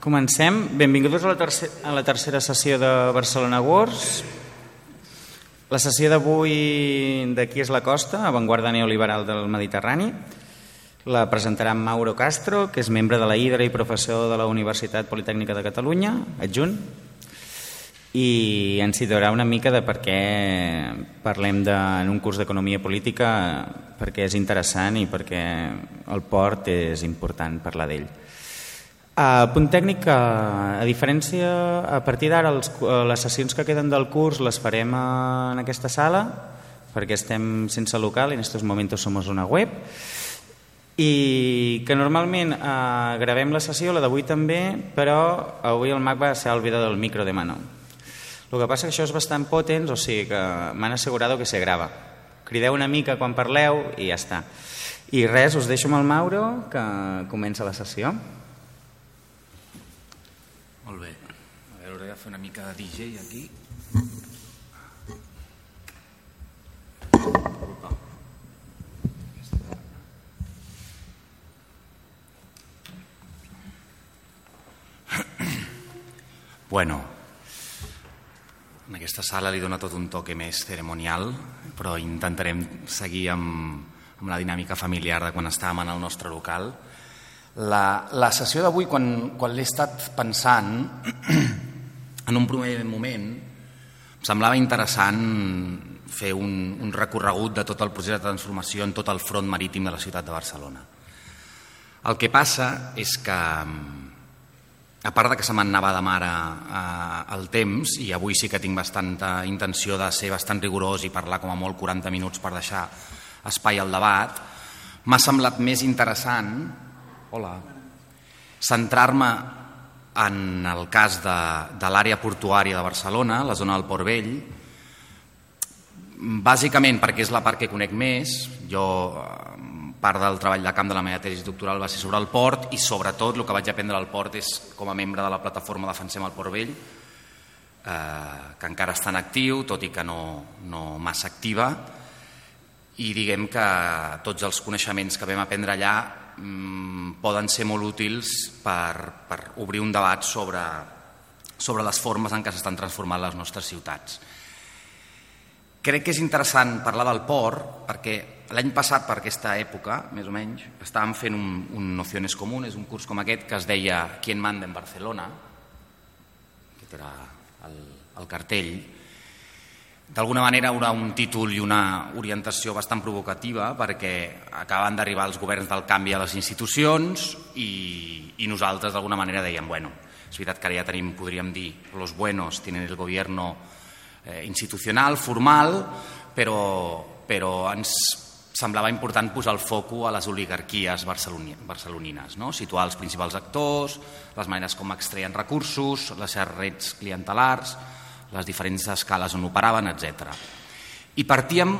Comencem. Benvinguts a la, tercera, a la tercera sessió de Barcelona Wars. La sessió d'avui d'aquí és la costa, avantguarda neoliberal del Mediterrani. La presentarà Mauro Castro, que és membre de la HIDRA i professor de la Universitat Politècnica de Catalunya, adjunt, i ens situarà una mica de per què parlem de, en un curs d'economia política, perquè és interessant i perquè el port és important parlar d'ell. El punt tècnic, a diferència, a partir d'ara les sessions que queden del curs les farem en aquesta sala perquè estem sense local i en aquests moments som una web i que normalment eh, gravem la sessió, la d'avui també, però avui el Mac va ser olvidado del micro de mano. El que passa que això és bastant potents, o sigui que m'han assegurat que se grava. Crideu una mica quan parleu i ja està. I res, us deixo amb el Mauro, que comença la sessió. Molt bé. A veure, hauré de fer una mica de DJ aquí. Bueno, en aquesta sala li dona tot un toque més ceremonial, però intentarem seguir amb, amb la dinàmica familiar de quan estàvem en el nostre local. La, la sessió d'avui, quan, quan l'he estat pensant, en un primer moment, em semblava interessant fer un, un recorregut de tot el procés de transformació en tot el front marítim de la ciutat de Barcelona. El que passa és que a part de que se m'anava de mare eh, el temps, i avui sí que tinc bastanta intenció de ser bastant rigorós i parlar com a molt 40 minuts per deixar espai al debat, m'ha semblat més interessant hola, centrar-me en el cas de, de l'àrea portuària de Barcelona, la zona del Port Vell, bàsicament perquè és la part que conec més, jo part del treball de camp de la meva tesi doctoral va ser sobre el port i sobretot el que vaig aprendre al port és com a membre de la plataforma Defensem el Port Vell eh, que encara està en actiu tot i que no, no massa activa. I diguem que tots els coneixements que vam aprendre allà poden ser molt útils per, per obrir un debat sobre, sobre les formes en què s'estan transformant les nostres ciutats. Crec que és interessant parlar del port perquè L'any passat, per aquesta època, més o menys, estàvem fent un, un Nociones Comunes, un curs com aquest, que es deia Quién manda en Barcelona, que era el, el cartell. D'alguna manera haurà un títol i una orientació bastant provocativa perquè acaben d'arribar els governs del canvi a les institucions i, i nosaltres d'alguna manera dèiem, bueno, és veritat que ara ja tenim, podríem dir, los buenos tienen el gobierno eh, institucional, formal, però, però ens semblava important posar el foco a les oligarquies barcelonines, no? situar els principals actors, les maneres com extreien recursos, les xarrets clientelars, les diferents escales on operaven, etc. I partíem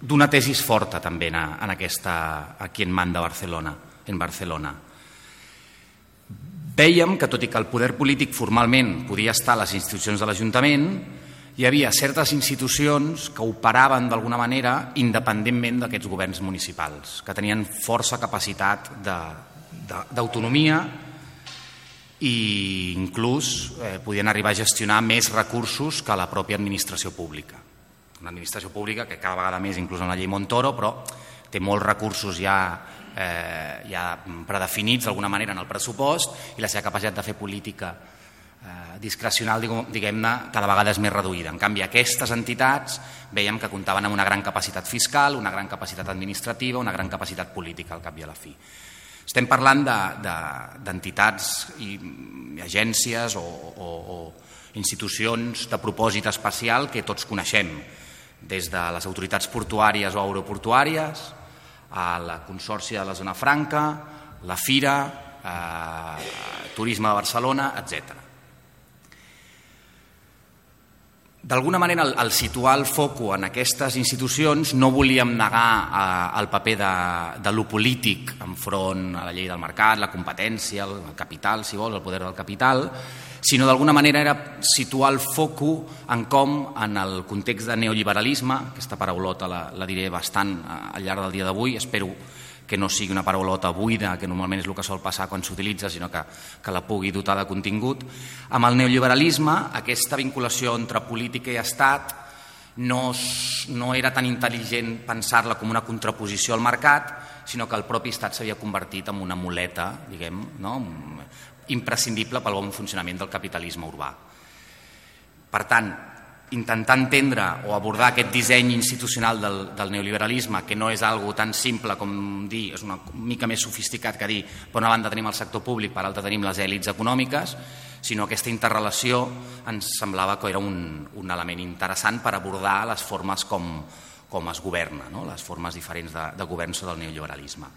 d'una tesis forta també en, en aquesta, aquí en manda Barcelona, en Barcelona. Vèiem que tot i que el poder polític formalment podia estar a les institucions de l'Ajuntament, hi havia certes institucions que operaven d'alguna manera independentment d'aquests governs municipals, que tenien força capacitat d'autonomia i inclús eh, podien arribar a gestionar més recursos que la pròpia administració pública. Una administració pública que cada vegada més, inclús en la llei Montoro, però té molts recursos ja, eh, ja predefinits d'alguna manera en el pressupost i la seva capacitat de fer política eh, discrecional, diguem-ne, cada vegada és més reduïda. En canvi, aquestes entitats veiem que comptaven amb una gran capacitat fiscal, una gran capacitat administrativa, una gran capacitat política al cap i a la fi. Estem parlant d'entitats de, de, i agències o, o, o institucions de propòsit especial que tots coneixem, des de les autoritats portuàries o aeroportuàries, a la Consorci de la Zona Franca, la Fira, eh, Turisme de Barcelona, etc. D'alguna manera, al, al situar el foco en aquestes institucions, no volíem negar eh, el paper de, de lo polític enfront a la llei del mercat, la competència, el, el capital, si vol, el poder del capital, sinó d'alguna manera era situar el foco en com, en el context de neoliberalisme, aquesta paraulota la, la diré bastant eh, al llarg del dia d'avui, espero que no sigui una paraulota buida, que normalment és el que sol passar quan s'utilitza, sinó que, que la pugui dotar de contingut. Amb el neoliberalisme, aquesta vinculació entre política i Estat no, no era tan intel·ligent pensar-la com una contraposició al mercat, sinó que el propi Estat s'havia convertit en una muleta, diguem, no? imprescindible pel bon funcionament del capitalisme urbà. Per tant, intentar entendre o abordar aquest disseny institucional del, del neoliberalisme, que no és algo tan simple com dir, és una mica més sofisticat que dir, per una banda tenim el sector públic, per l'altra tenim les èlits econòmiques, sinó aquesta interrelació ens semblava que era un, un element interessant per abordar les formes com, com es governa, no? les formes diferents de, de govern del neoliberalisme.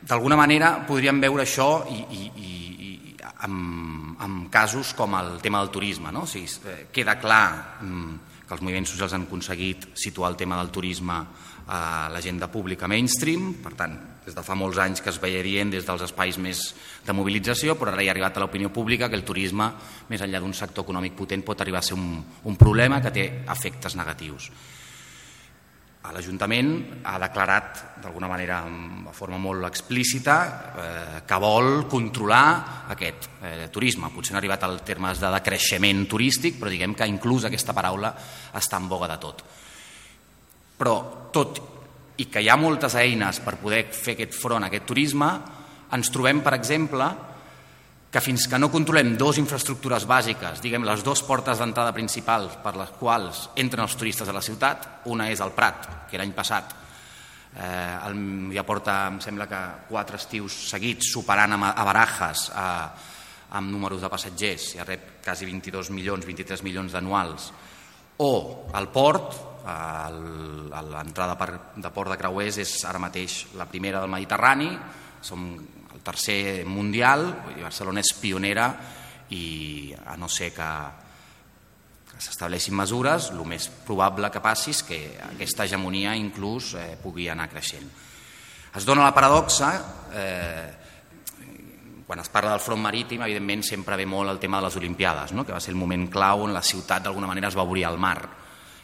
D'alguna manera podríem veure això i, i, i, i amb, amb casos com el tema del turisme. No? O sigui, eh, queda clar mm, que els moviments socials han aconseguit situar el tema del turisme a l'agenda pública mainstream, per tant, des de fa molts anys que es veia dient des dels espais més de mobilització, però ara hi ha arribat a l'opinió pública que el turisme, més enllà d'un sector econòmic potent, pot arribar a ser un, un problema que té efectes negatius. L'Ajuntament ha declarat d'alguna manera de forma molt explícita eh, que vol controlar aquest eh, turisme. Potser no ha arribat al termes de decreixement turístic, però diguem que inclús aquesta paraula està en boga de tot. Però tot i que hi ha moltes eines per poder fer aquest front a aquest turisme, ens trobem, per exemple, que fins que no controlem dues infraestructures bàsiques, diguem les dues portes d'entrada principals per les quals entren els turistes a la ciutat, una és el Prat, que l'any passat eh, el, ja porta, em sembla que quatre estius seguits superant a, a Barajas a, amb números de passatgers, ja rep quasi 22 milions, 23 milions d'anuals, o el port, l'entrada de port de Creuers és ara mateix la primera del Mediterrani, som el tercer mundial, i Barcelona és pionera i a no ser que s'estableixin mesures, el més probable que passi és que aquesta hegemonia inclús eh, pugui anar creixent. Es dona la paradoxa, eh, quan es parla del front marítim, evidentment sempre ve molt el tema de les Olimpiades, no? que va ser el moment clau on la ciutat d'alguna manera es va obrir al mar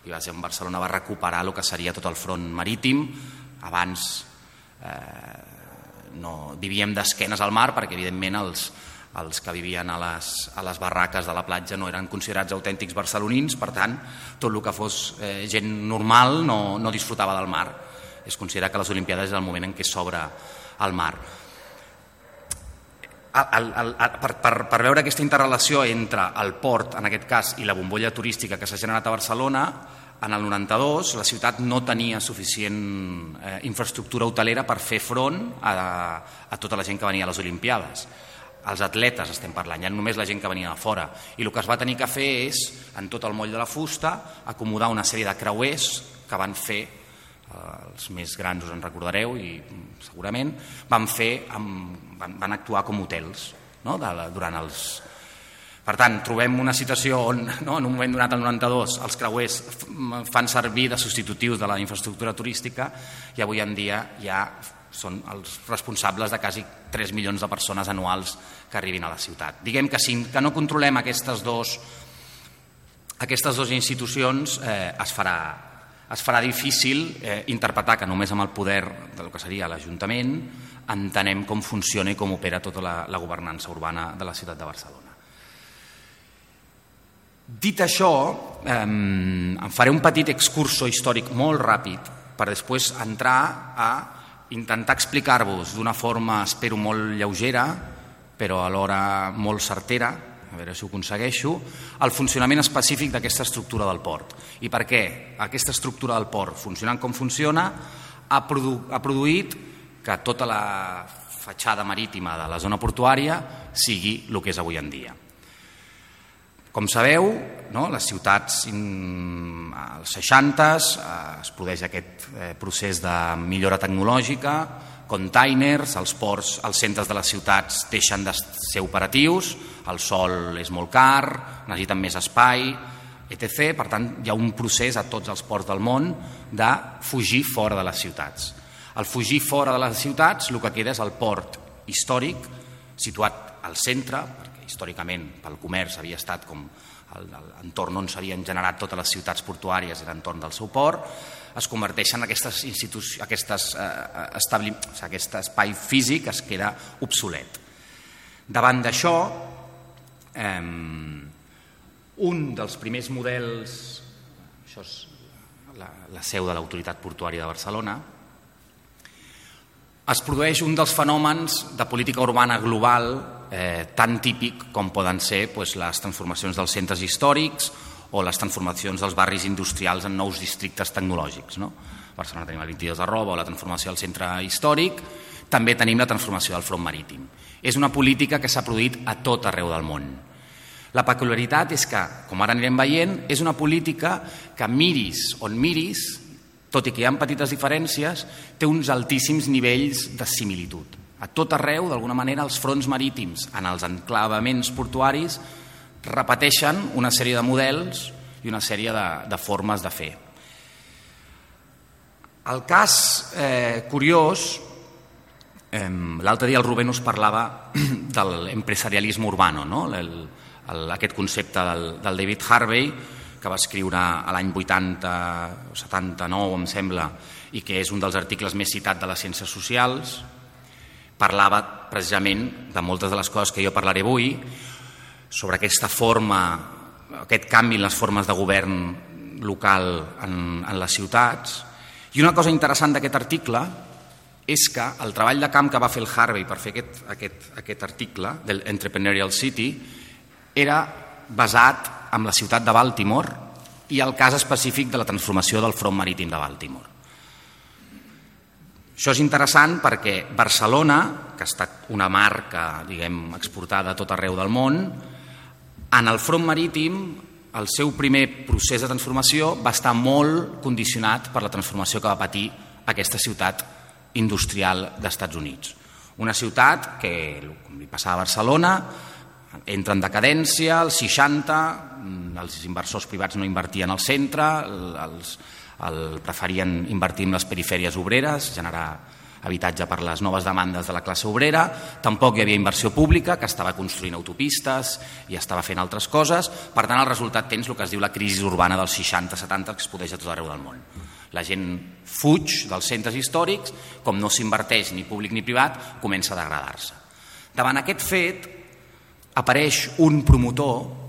i va ser on Barcelona va recuperar el que seria tot el front marítim abans eh, no vivíem d'esquenes al mar perquè evidentment els, els que vivien a les, a les barraques de la platja no eren considerats autèntics barcelonins, per tant, tot el que fos eh, gent normal no, no disfrutava del mar. Es considera que les Olimpiades és el moment en què s'obre el mar. El, el, el, per, per, per veure aquesta interrelació entre el port, en aquest cas, i la bombolla turística que s'ha generat a Barcelona, en el 92 la ciutat no tenia suficient eh, infraestructura hotelera per fer front a, a tota la gent que venia a les Olimpiades. Els atletes estem parlant, ja només la gent que venia de fora. I el que es va tenir que fer és, en tot el moll de la fusta, acomodar una sèrie de creuers que van fer, eh, els més grans us en recordareu, i segurament, van, fer, amb, van, van actuar com hotels no? de, durant els, per tant, trobem una situació on no, en un moment donat al 92 els creuers fan servir de substitutius de la infraestructura turística i avui en dia ja són els responsables de quasi 3 milions de persones anuals que arribin a la ciutat. Diguem que si que no controlem aquestes dos, aquestes dues institucions eh, es, farà, es farà difícil eh, interpretar que només amb el poder del que seria l'Ajuntament entenem com funciona i com opera tota la, la governança urbana de la ciutat de Barcelona. Dit això, eh, em faré un petit excurso històric molt ràpid per després entrar a intentar explicar-vos d'una forma, espero, molt lleugera, però alhora molt certera, a veure si ho aconsegueixo, el funcionament específic d'aquesta estructura del port. I per què aquesta estructura del port, funcionant com funciona, ha, produ ha produït que tota la fatxada marítima de la zona portuària sigui el que és avui en dia. Com sabeu, no, les ciutats als 60 eh, es produeix aquest eh, procés de millora tecnològica, containers, els ports, els centres de les ciutats deixen de ser operatius, el sol és molt car, necessiten més espai, etc. Per tant, hi ha un procés a tots els ports del món de fugir fora de les ciutats. Al fugir fora de les ciutats, el que queda és el port històric, situat al centre, històricament pel comerç havia estat com l'entorn on s'havien generat totes les ciutats portuàries era entorn del seu port, es converteixen en aquestes institucions, aquestes, eh, eh, establim, o sigui, aquest espai físic es queda obsolet. Davant d'això, eh, un dels primers models, això és la, la seu de l'autoritat portuària de Barcelona, es produeix un dels fenòmens de política urbana global eh, tan típic com poden ser pues, les transformacions dels centres històrics o les transformacions dels barris industrials en nous districtes tecnològics. No? A Barcelona tenim el 22 de Roba o la transformació del centre històric, també tenim la transformació del front marítim. És una política que s'ha produït a tot arreu del món. La peculiaritat és que, com ara anirem veient, és una política que miris on miris, tot i que hi ha petites diferències, té uns altíssims nivells de similitud. A tot arreu, d'alguna manera, els fronts marítims en els enclavaments portuaris repeteixen una sèrie de models i una sèrie de, de formes de fer. El cas eh, curiós, eh, l'altre dia el Rubén us parlava de l'empresarialisme urbano, no? el, el, aquest concepte del, del David Harvey, que va escriure a l'any 80 o 79, em sembla, i que és un dels articles més citats de les ciències socials, parlava precisament de moltes de les coses que jo parlaré avui, sobre aquesta forma, aquest canvi en les formes de govern local en, en les ciutats. I una cosa interessant d'aquest article és que el treball de camp que va fer el Harvey per fer aquest, aquest, aquest article del Entrepreneurial City era basat amb la ciutat de Baltimore i el cas específic de la transformació del front marítim de Baltimore. Això és interessant perquè Barcelona, que ha estat una marca diguem, exportada a tot arreu del món, en el front marítim el seu primer procés de transformació va estar molt condicionat per la transformació que va patir aquesta ciutat industrial d'Estats Units. Una ciutat que, com li passava a Barcelona, entra en decadència, als 60 mm, els inversors privats no invertien al centre, els, el, preferien invertir en les perifèries obreres, generar habitatge per les noves demandes de la classe obrera, tampoc hi havia inversió pública, que estava construint autopistes i estava fent altres coses, per tant el resultat tens el que es diu la crisi urbana dels 60-70 que es podeix a tot arreu del món. La gent fuig dels centres històrics, com no s'inverteix ni públic ni privat, comença a degradar-se. Davant aquest fet, apareix un promotor,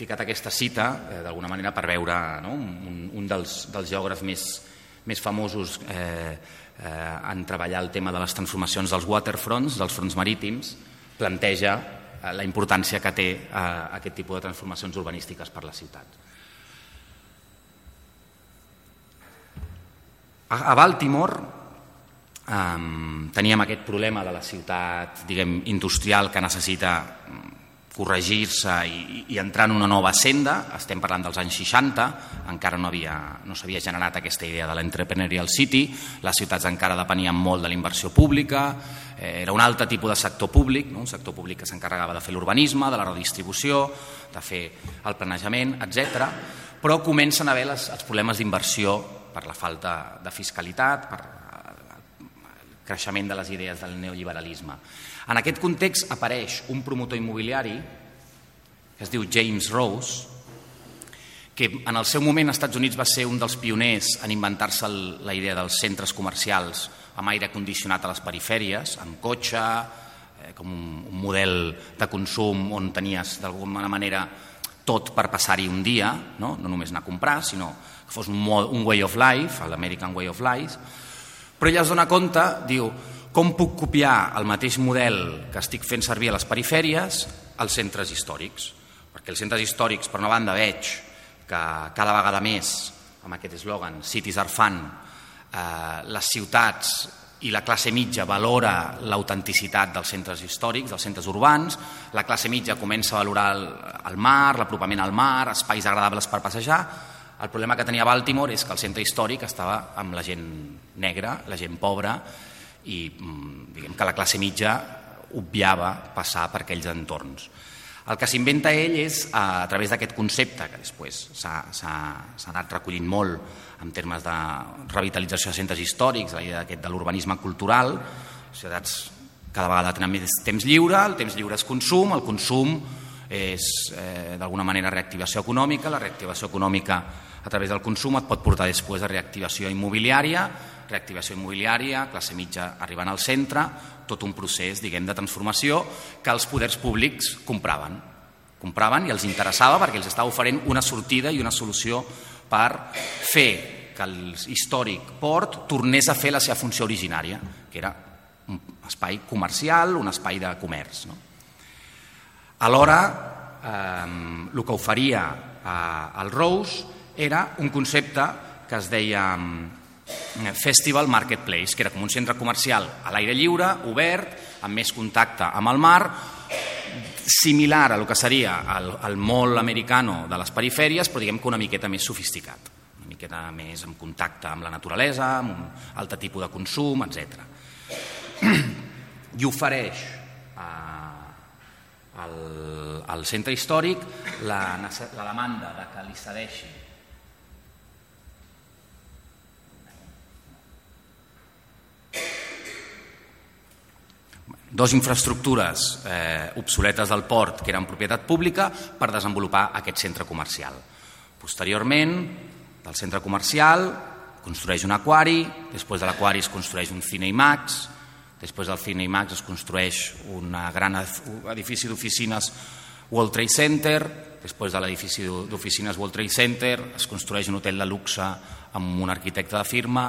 ficat aquesta cita eh, d'alguna manera per veure no? un, un dels, dels geògrafs més, més famosos eh, eh, en treballar el tema de les transformacions dels waterfronts, dels fronts marítims, planteja eh, la importància que té eh, aquest tipus de transformacions urbanístiques per la ciutat. A, a Baltimore Um, teníem aquest problema de la ciutat diguem, industrial que necessita mm, corregir-se i, i entrar en una nova senda, estem parlant dels anys 60, encara no havia, no s'havia generat aquesta idea de l'entrepreneurial city, les ciutats encara depenien molt de la inversió pública, eh, era un altre tipus de sector públic, no? un sector públic que s'encarregava de fer l'urbanisme, de la redistribució, de fer el planejament, etc. Però comencen a haver les, els problemes d'inversió per la falta de fiscalitat, per creixement de les idees del neoliberalisme. En aquest context apareix un promotor immobiliari que es diu James Rose, que en el seu moment als Estats Units va ser un dels pioners en inventar-se la idea dels centres comercials amb aire condicionat a les perifèries, amb cotxe, eh, com un, un model de consum on tenies d'alguna manera tot per passar-hi un dia, no? no només anar a comprar, sinó que fos un, un way of life, l'American way of life, però ella es dona compte, diu, com puc copiar el mateix model que estic fent servir a les perifèries als centres històrics? Perquè els centres històrics, per una banda, veig que cada vegada més, amb aquest eslògan, Cities are fun, eh, les ciutats i la classe mitja valora l'autenticitat dels centres històrics, dels centres urbans, la classe mitja comença a valorar el, el mar, l'apropament al mar, espais agradables per passejar, el problema que tenia Baltimore és que el centre històric estava amb la gent negra, la gent pobra, i mm, diguem que la classe mitja obviava passar per aquells entorns. El que s'inventa ell és, a través d'aquest concepte, que després s'ha anat recollint molt en termes de revitalització de centres històrics, la idea de l'urbanisme cultural, ciutats cada vegada tenen més temps lliure, el temps lliure és consum, el consum és eh, d'alguna manera reactivació econòmica, la reactivació econòmica a través del consum et pot portar després a reactivació immobiliària, reactivació immobiliària, classe mitja arribant al centre, tot un procés diguem de transformació que els poders públics compraven. Compraven i els interessava perquè els estava oferint una sortida i una solució per fer que l'històric port tornés a fer la seva funció originària, que era un espai comercial, un espai de comerç. No? Alhora, eh, el que oferia eh, el Rose era un concepte que es deia Festival Marketplace, que era com un centre comercial a l'aire lliure, obert, amb més contacte amb el mar, similar a lo que seria el, el mall americano de les perifèries, però diguem que una miqueta més sofisticat, una miqueta més en contacte amb la naturalesa, amb un altre tipus de consum, etc. I ofereix eh, al, al centre històric la, la demanda de que li cedeixi dos infraestructures eh, obsoletes del port que eren propietat pública per desenvolupar aquest centre comercial. Posteriorment, del centre comercial construeix un aquari, després de l'aquari es construeix un Cine IMAX, després del Cine IMAX es construeix un gran edifici d'oficines World Trade Center, després de l'edifici d'oficines World Trade Center es construeix un hotel de luxe amb un arquitecte de firma,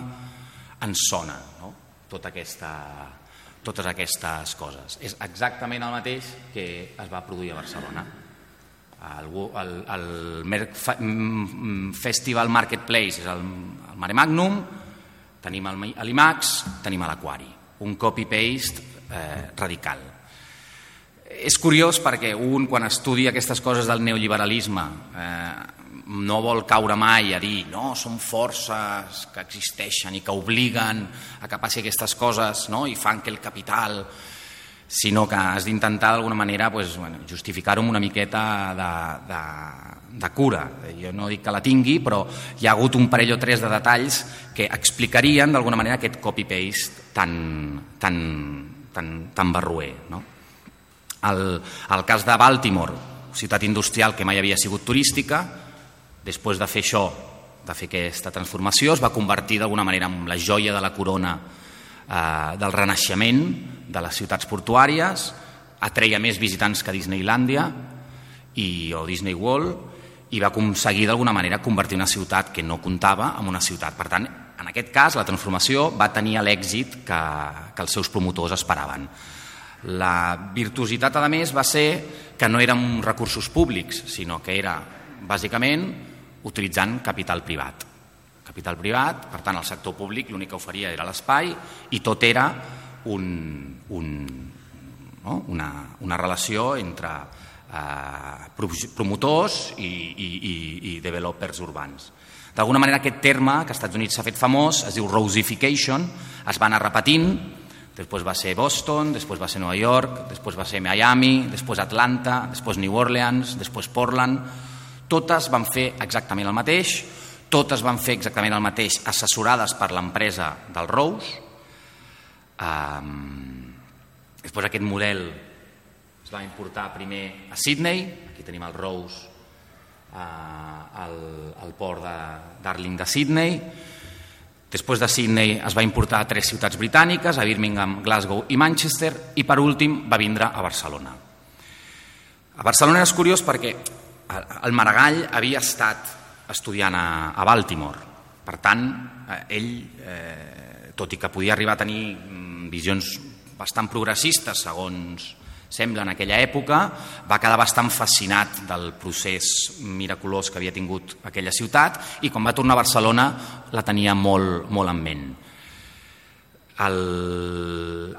ens sona no? tota aquesta, totes aquestes coses. És exactament el mateix que es va produir a Barcelona. El, el, el mm, Festival Marketplace és el, el Mare Magnum, tenim l'IMAX, tenim l'Aquari. Un copy-paste eh, radical. És curiós perquè un, quan estudia aquestes coses del neoliberalisme, eh, no vol caure mai a dir no, són forces que existeixen i que obliguen a que passi aquestes coses no? i fan que el capital sinó que has d'intentar d'alguna manera pues, bueno, justificar-ho amb una miqueta de, de, de cura. Jo no dic que la tingui, però hi ha hagut un parell o tres de detalls que explicarien d'alguna manera aquest copy-paste tan, tan, tan, tan barruer. No? El, el cas de Baltimore, ciutat industrial que mai havia sigut turística, Després de fer això, de fer aquesta transformació, es va convertir d'alguna manera en la joia de la corona eh, del renaixement de les ciutats portuàries, atreia més visitants que Disneylandia i, o Disney World i va aconseguir d'alguna manera convertir una ciutat que no comptava en una ciutat. Per tant, en aquest cas, la transformació va tenir l'èxit que, que els seus promotors esperaven. La virtuositat, a més, va ser que no eren recursos públics, sinó que era, bàsicament, utilitzant capital privat. Capital privat, per tant, el sector públic l'únic que oferia era l'espai i tot era un, un, no? una, una relació entre eh, promotors i, i, i, i developers urbans. D'alguna manera aquest terme, que als Estats Units s'ha fet famós, es diu Rosification, es va anar repetint, després va ser Boston, després va ser Nova York, després va ser Miami, després Atlanta, després New Orleans, després Portland, totes van fer exactament el mateix, totes van fer exactament el mateix assessorades per l'empresa del Rose. Um, després aquest model es va importar primer a Sydney, aquí tenim el Rose uh, al, al port de Darling de Sydney, Després de Sydney es va importar a tres ciutats britàniques, a Birmingham, Glasgow i Manchester, i per últim va vindre a Barcelona. A Barcelona és curiós perquè el Maragall havia estat estudiant a, a Baltimore. Per tant, eh, ell, eh, tot i que podia arribar a tenir mm, visions bastant progressistes, segons sembla en aquella època, va quedar bastant fascinat del procés miraculós que havia tingut aquella ciutat i quan va tornar a Barcelona la tenia molt, molt en ment. El,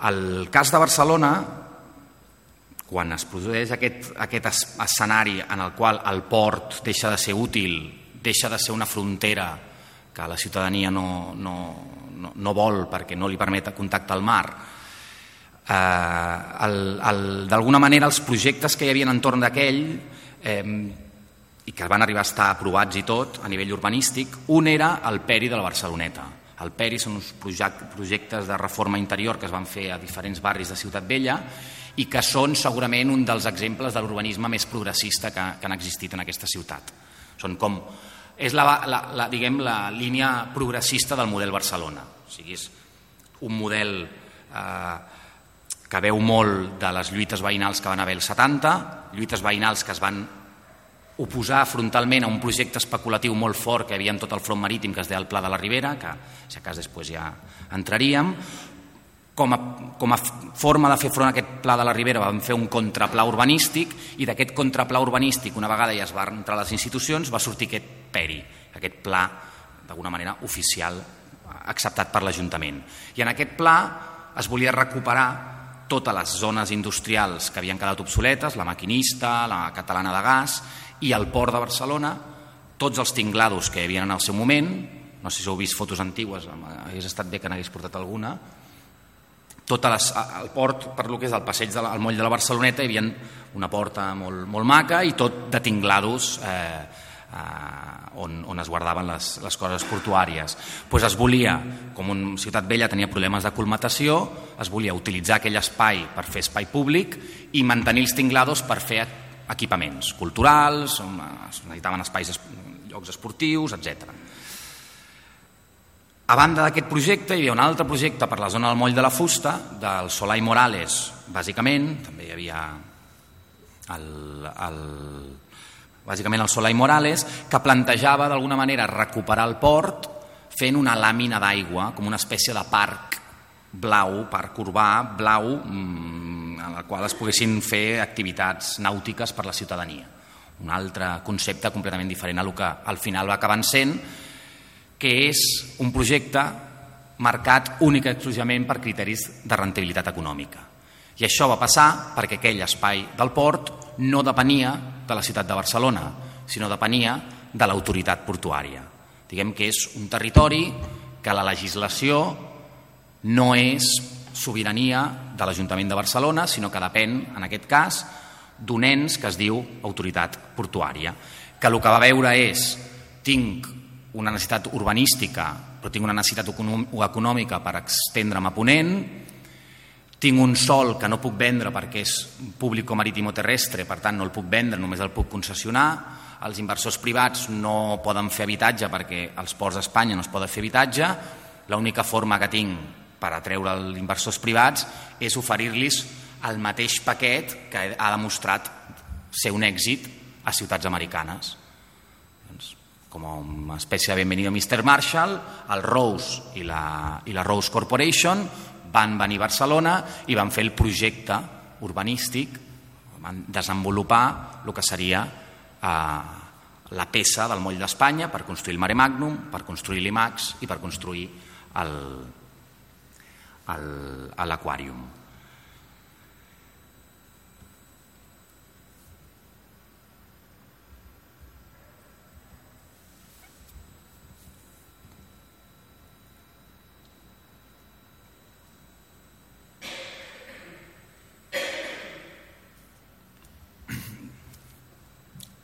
el cas de Barcelona quan es produeix aquest, aquest escenari en el qual el port deixa de ser útil, deixa de ser una frontera que la ciutadania no, no, no, no vol perquè no li permet contacte al mar, eh, d'alguna manera els projectes que hi havia entorn d'aquell eh, i que van arribar a estar aprovats i tot a nivell urbanístic, un era el Peri de la Barceloneta. El Peri són uns projectes de reforma interior que es van fer a diferents barris de Ciutat Vella i que són segurament un dels exemples de l'urbanisme més progressista que, que han existit en aquesta ciutat. Són com, és la, la, la, diguem, la línia progressista del model Barcelona. O sigui, és un model eh, que veu molt de les lluites veïnals que van haver els 70, lluites veïnals que es van oposar frontalment a un projecte especulatiu molt fort que hi havia en tot el front marítim que es deia el Pla de la Ribera, que si a cas després ja entraríem, com a, com a forma de fer front a aquest pla de la Ribera vam fer un contrapla urbanístic i d'aquest contrapla urbanístic, una vegada ja es va entrar les institucions, va sortir aquest PERI, aquest pla d'alguna manera oficial acceptat per l'Ajuntament. I en aquest pla es volia recuperar totes les zones industrials que havien quedat obsoletes, la maquinista, la catalana de gas i el port de Barcelona, tots els tinglados que hi havia en el seu moment, no sé si heu vist fotos antigues, hagués estat bé que n'hagués portat alguna, tot les, el port, per lo que és el passeig del de moll de la Barceloneta, hi havia una porta molt, molt maca i tot de tinglados eh, eh, on, on es guardaven les, les coses portuàries. Pues es volia, com una ciutat vella tenia problemes de colmatació, es volia utilitzar aquell espai per fer espai públic i mantenir els tinglados per fer equipaments culturals, es necessitaven espais, llocs esportius, etc. A banda d'aquest projecte, hi havia un altre projecte per la zona del Moll de la Fusta, del Solà i Morales, bàsicament, també hi havia el, el, bàsicament el Solà i Morales, que plantejava d'alguna manera recuperar el port fent una làmina d'aigua, com una espècie de parc blau, parc urbà blau, mm, en el qual es poguessin fer activitats nàutiques per la ciutadania. Un altre concepte completament diferent a el que al final va acabar sent, que és un projecte marcat únic exclusivament per criteris de rentabilitat econòmica. I això va passar perquè aquell espai del port no depenia de la ciutat de Barcelona, sinó depenia de l'autoritat portuària. Diguem que és un territori que la legislació no és sobirania de l'Ajuntament de Barcelona, sinó que depèn, en aquest cas, d'un ens que es diu autoritat portuària, que el que va veure és tinc una necessitat urbanística, però tinc una necessitat econòmica per estendre'm a Ponent, tinc un sol que no puc vendre perquè és públic o marítim o terrestre, per tant no el puc vendre, només el puc concessionar, els inversors privats no poden fer habitatge perquè als ports d'Espanya no es poden fer habitatge, l'única forma que tinc per atreure els inversors privats és oferir-los el mateix paquet que ha demostrat ser un èxit a ciutats americanes com una espècie de benvenido Mr. Marshall, el Rose i la, i la Rose Corporation van venir a Barcelona i van fer el projecte urbanístic, van desenvolupar el que seria eh, la peça del moll d'Espanya per construir el Mare Magnum, per construir l'IMAX i per construir l'Aquàrium.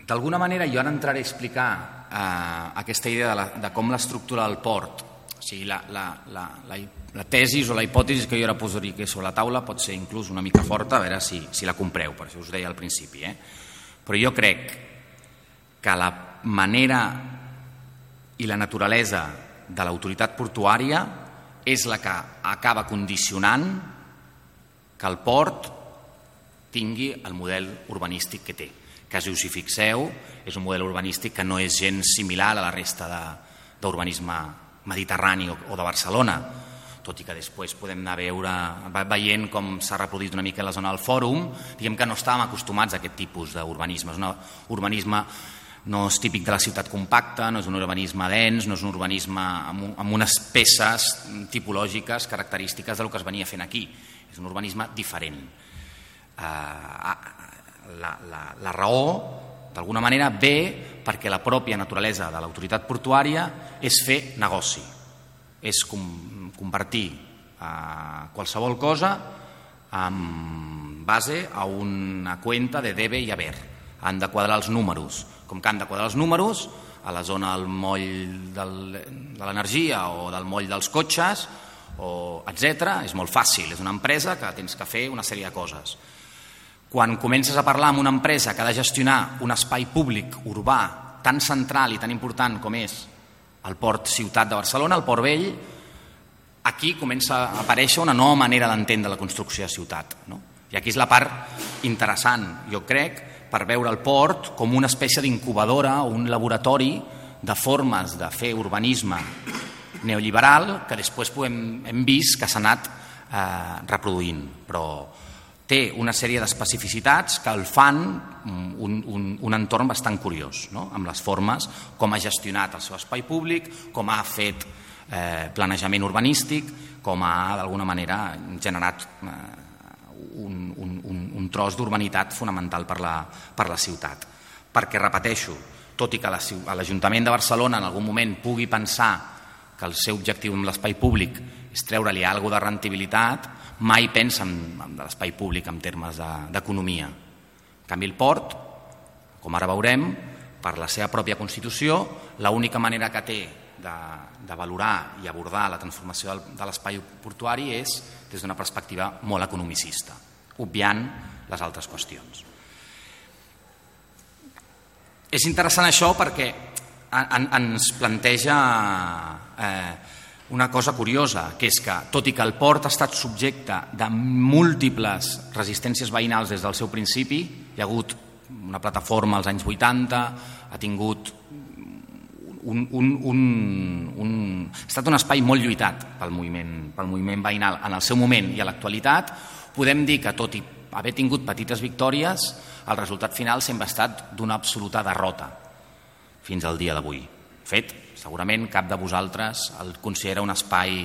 D'alguna manera jo ara entraré a explicar eh, aquesta idea de, la, de com l'estructura del port, o sigui, la, la, la, la, la tesis o la hipòtesi que jo ara posaria sobre la taula pot ser inclús una mica forta, a veure si, si la compreu, per això us deia al principi. Eh? Però jo crec que la manera i la naturalesa de l'autoritat portuària és la que acaba condicionant que el port tingui el model urbanístic que té que si us hi fixeu és un model urbanístic que no és gens similar a la resta d'urbanisme mediterrani o, o de Barcelona, tot i que després podem anar a veure, veient com s'ha reproduït una mica la zona del fòrum, diguem que no estàvem acostumats a aquest tipus d'urbanisme. És un urbanisme no és típic de la ciutat compacta, no és un urbanisme dens, no és un urbanisme amb, amb unes peces tipològiques característiques del que es venia fent aquí. És un urbanisme diferent. Uh, la, la, la raó, d'alguna manera, ve perquè la pròpia naturalesa de l'autoritat portuària és fer negoci, és com, convertir eh, qualsevol cosa en base a una cuenta de debe i haver. Han de quadrar els números. Com que han de quadrar els números, a la zona del moll del, de l'energia o del moll dels cotxes o etc. És molt fàcil, és una empresa que tens que fer una sèrie de coses. Quan comences a parlar amb una empresa que ha de gestionar un espai públic urbà tan central i tan important com és el port ciutat de Barcelona, el port vell, aquí comença a aparèixer una nova manera d'entendre la construcció de ciutat. No? I aquí és la part interessant, jo crec, per veure el port com una espècie d'incubadora o un laboratori de formes de fer urbanisme neoliberal que després podem, hem vist que s'ha anat eh, reproduint, però té una sèrie d'especificitats que el fan un, un, un entorn bastant curiós, no? amb les formes, com ha gestionat el seu espai públic, com ha fet eh, planejament urbanístic, com ha d'alguna manera generat eh, un, un, un, un tros d'urbanitat fonamental per la, per la ciutat. Perquè, repeteixo, tot i que l'Ajuntament de Barcelona en algun moment pugui pensar que el seu objectiu amb l'espai públic és treure-li alguna de rendibilitat, mai pensa en, en l'espai públic en termes d'economia. De, en canvi, el port, com ara veurem, per la seva pròpia Constitució, l'única manera que té de, de valorar i abordar la transformació de l'espai portuari és des d'una perspectiva molt economicista, obviant les altres qüestions. És interessant això perquè en, ens planteja eh, una cosa curiosa, que és que, tot i que el port ha estat subjecte de múltiples resistències veïnals des del seu principi, hi ha hagut una plataforma als anys 80, ha tingut un, un, un, un, ha estat un espai molt lluitat pel moviment, pel moviment veïnal en el seu moment i a l'actualitat, podem dir que tot i haver tingut petites victòries, el resultat final sempre ha estat d'una absoluta derrota fins al dia d'avui. Fet, Segurament cap de vosaltres el considera un espai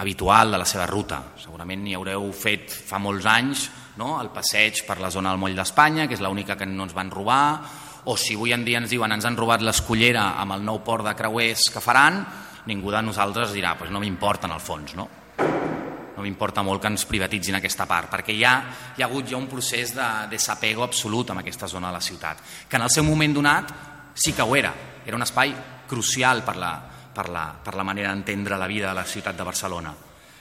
habitual de la seva ruta. Segurament n'hi haureu fet fa molts anys no? el passeig per la zona del moll d'Espanya, que és l'única que no ens van robar, o si avui en dia ens diuen ens han robat l'escollera amb el nou port de creuers que faran, ningú de nosaltres dirà pues no m'importa en el fons, no? No m'importa molt que ens privatitzin aquesta part, perquè ja hi ha hagut ja un procés de desapego absolut amb aquesta zona de la ciutat, que en el seu moment donat sí que ho era, era un espai crucial per la, per la, per la manera d'entendre la vida de la ciutat de Barcelona.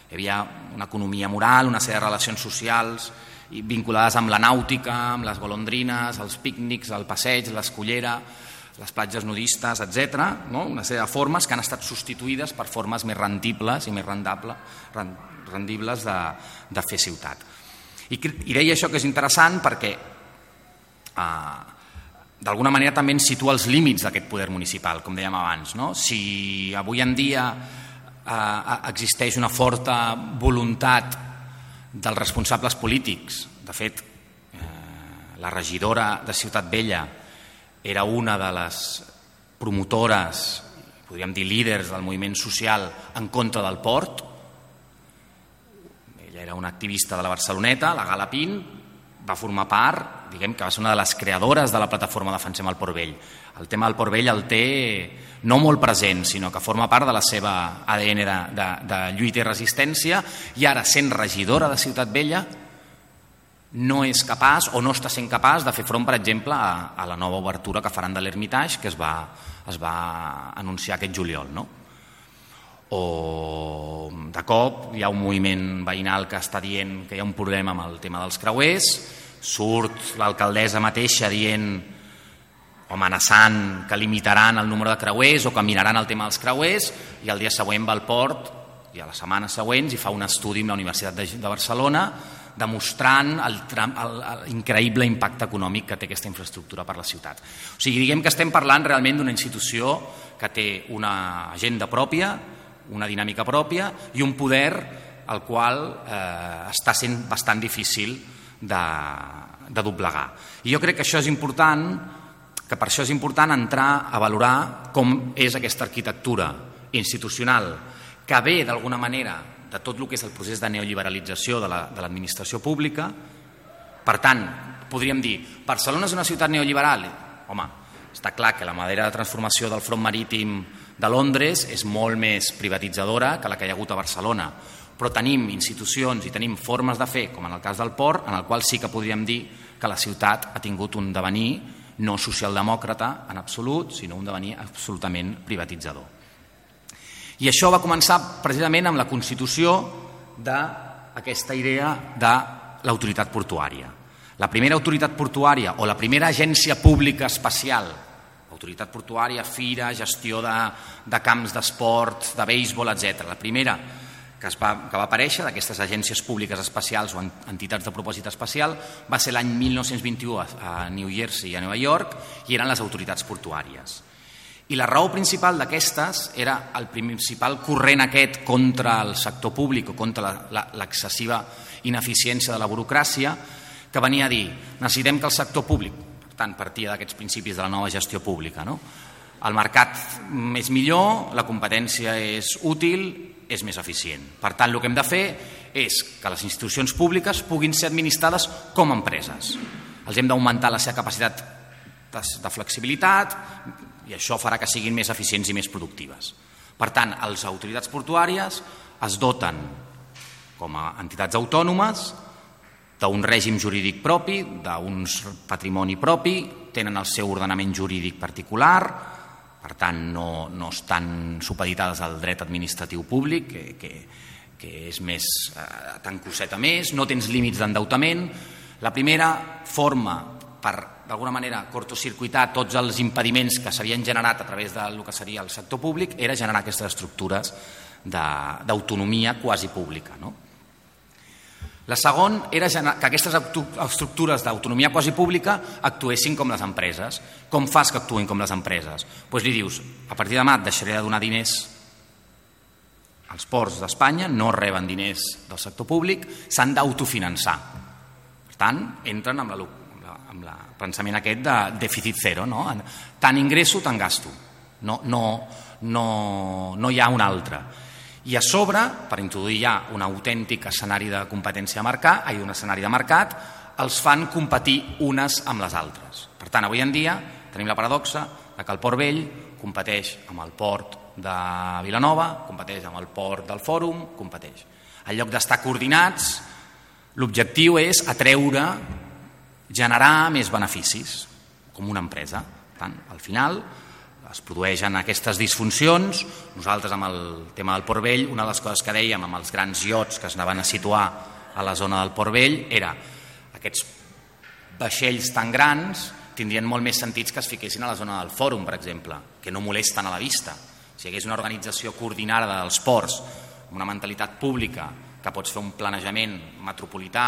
Hi havia una economia moral, una sèrie de relacions socials vinculades amb la nàutica, amb les golondrines, els pícnics, el passeig, l'escollera, les platges nudistes, etc. No? Una sèrie de formes que han estat substituïdes per formes més rendibles i més rendable, rendibles de, de fer ciutat. I, I deia això que és interessant perquè eh, d'alguna manera també ens situa els límits d'aquest poder municipal, com dèiem abans. No? Si avui en dia eh, existeix una forta voluntat dels responsables polítics, de fet, eh, la regidora de Ciutat Vella era una de les promotores, podríem dir líders del moviment social en contra del port, ella era una activista de la Barceloneta, la Galapín, va formar part, diguem que va ser una de les creadores de la plataforma Defensem el Port Vell. El tema del Port Vell el té no molt present, sinó que forma part de la seva ADN de, de, de lluita i resistència i ara, sent regidora de Ciutat Vella, no és capaç o no està sent capaç de fer front, per exemple, a, a la nova obertura que faran de l'Hermitage que es va, es va anunciar aquest juliol. No? o de cop hi ha un moviment veïnal que està dient que hi ha un problema amb el tema dels creuers, surt l'alcaldessa mateixa dient o amenaçant que limitaran el número de creuers o que miraran el tema dels creuers i el dia següent va al port i a les setmanes següents i fa un estudi amb la Universitat de, Barcelona demostrant l'increïble impacte econòmic que té aquesta infraestructura per la ciutat. O sigui, diguem que estem parlant realment d'una institució que té una agenda pròpia, una dinàmica pròpia i un poder el qual eh, està sent bastant difícil de, de doblegar. I jo crec que això és important, que per això és important entrar a valorar com és aquesta arquitectura institucional que ve d'alguna manera de tot el que és el procés de neoliberalització de l'administració la, de pública. Per tant, podríem dir, Barcelona és una ciutat neoliberal? Home, està clar que la manera de transformació del front marítim de Londres és molt més privatitzadora que la que hi ha hagut a Barcelona, però tenim institucions i tenim formes de fer, com en el cas del port, en el qual sí que podríem dir que la ciutat ha tingut un devenir no socialdemòcrata en absolut, sinó un devenir absolutament privatitzador. I això va començar precisament amb la constitució d'aquesta idea de l'autoritat portuària. La primera autoritat portuària o la primera agència pública especial, autoritat portuària, fira, gestió de, de camps d'esport, de béisbol, etc. La primera que, es va, que va aparèixer d'aquestes agències públiques especials o entitats de propòsit especial va ser l'any 1921 a New Jersey i a Nova York i eren les autoritats portuàries. I la raó principal d'aquestes era el principal corrent aquest contra el sector públic o contra l'excessiva ineficiència de la burocràcia que venia a dir necessitem que el sector públic, per tant partia d'aquests principis de la nova gestió pública, no? el mercat és millor, la competència és útil és més eficient. Per tant, el que hem de fer és que les institucions públiques puguin ser administrades com a empreses. Els hem d'augmentar la seva capacitat de, flexibilitat i això farà que siguin més eficients i més productives. Per tant, les autoritats portuàries es doten com a entitats autònomes d'un règim jurídic propi, d'un patrimoni propi, tenen el seu ordenament jurídic particular, per tant no, no estan supeditades al dret administratiu públic, que, que, que és més eh, tan coseta més, no tens límits d'endeutament. La primera forma per d'alguna manera cortocircuitar tots els impediments que s'havien generat a través del que seria el sector públic era generar aquestes estructures d'autonomia quasi pública. No? La segona era que aquestes estructures d'autonomia quasi pública actuessin com les empreses. Com fas que actuïn com les empreses? Doncs pues li dius, a partir de demà deixaré de donar diners als ports d'Espanya, no reben diners del sector públic, s'han d'autofinançar. Per tant, entren amb, la, amb, la, pensament aquest de dèficit zero, no? tant ingresso, tant gasto. No, no, no, no hi ha un altre i a sobre, per introduir ja un autèntic escenari de competència de mercat, ai, un escenari de mercat, els fan competir unes amb les altres. Per tant, avui en dia tenim la paradoxa de que el Port Vell competeix amb el port de Vilanova, competeix amb el port del Fòrum, competeix. En lloc d'estar coordinats, l'objectiu és atreure, generar més beneficis, com una empresa. Per tant, al final, es produeixen aquestes disfuncions. Nosaltres, amb el tema del Port Vell, una de les coses que dèiem amb els grans iots que es anaven a situar a la zona del Port Vell era aquests vaixells tan grans tindrien molt més sentits que es fiquessin a la zona del fòrum, per exemple, que no molesten a la vista. Si hi hagués una organització coordinada dels ports, una mentalitat pública, que pots fer un planejament metropolità,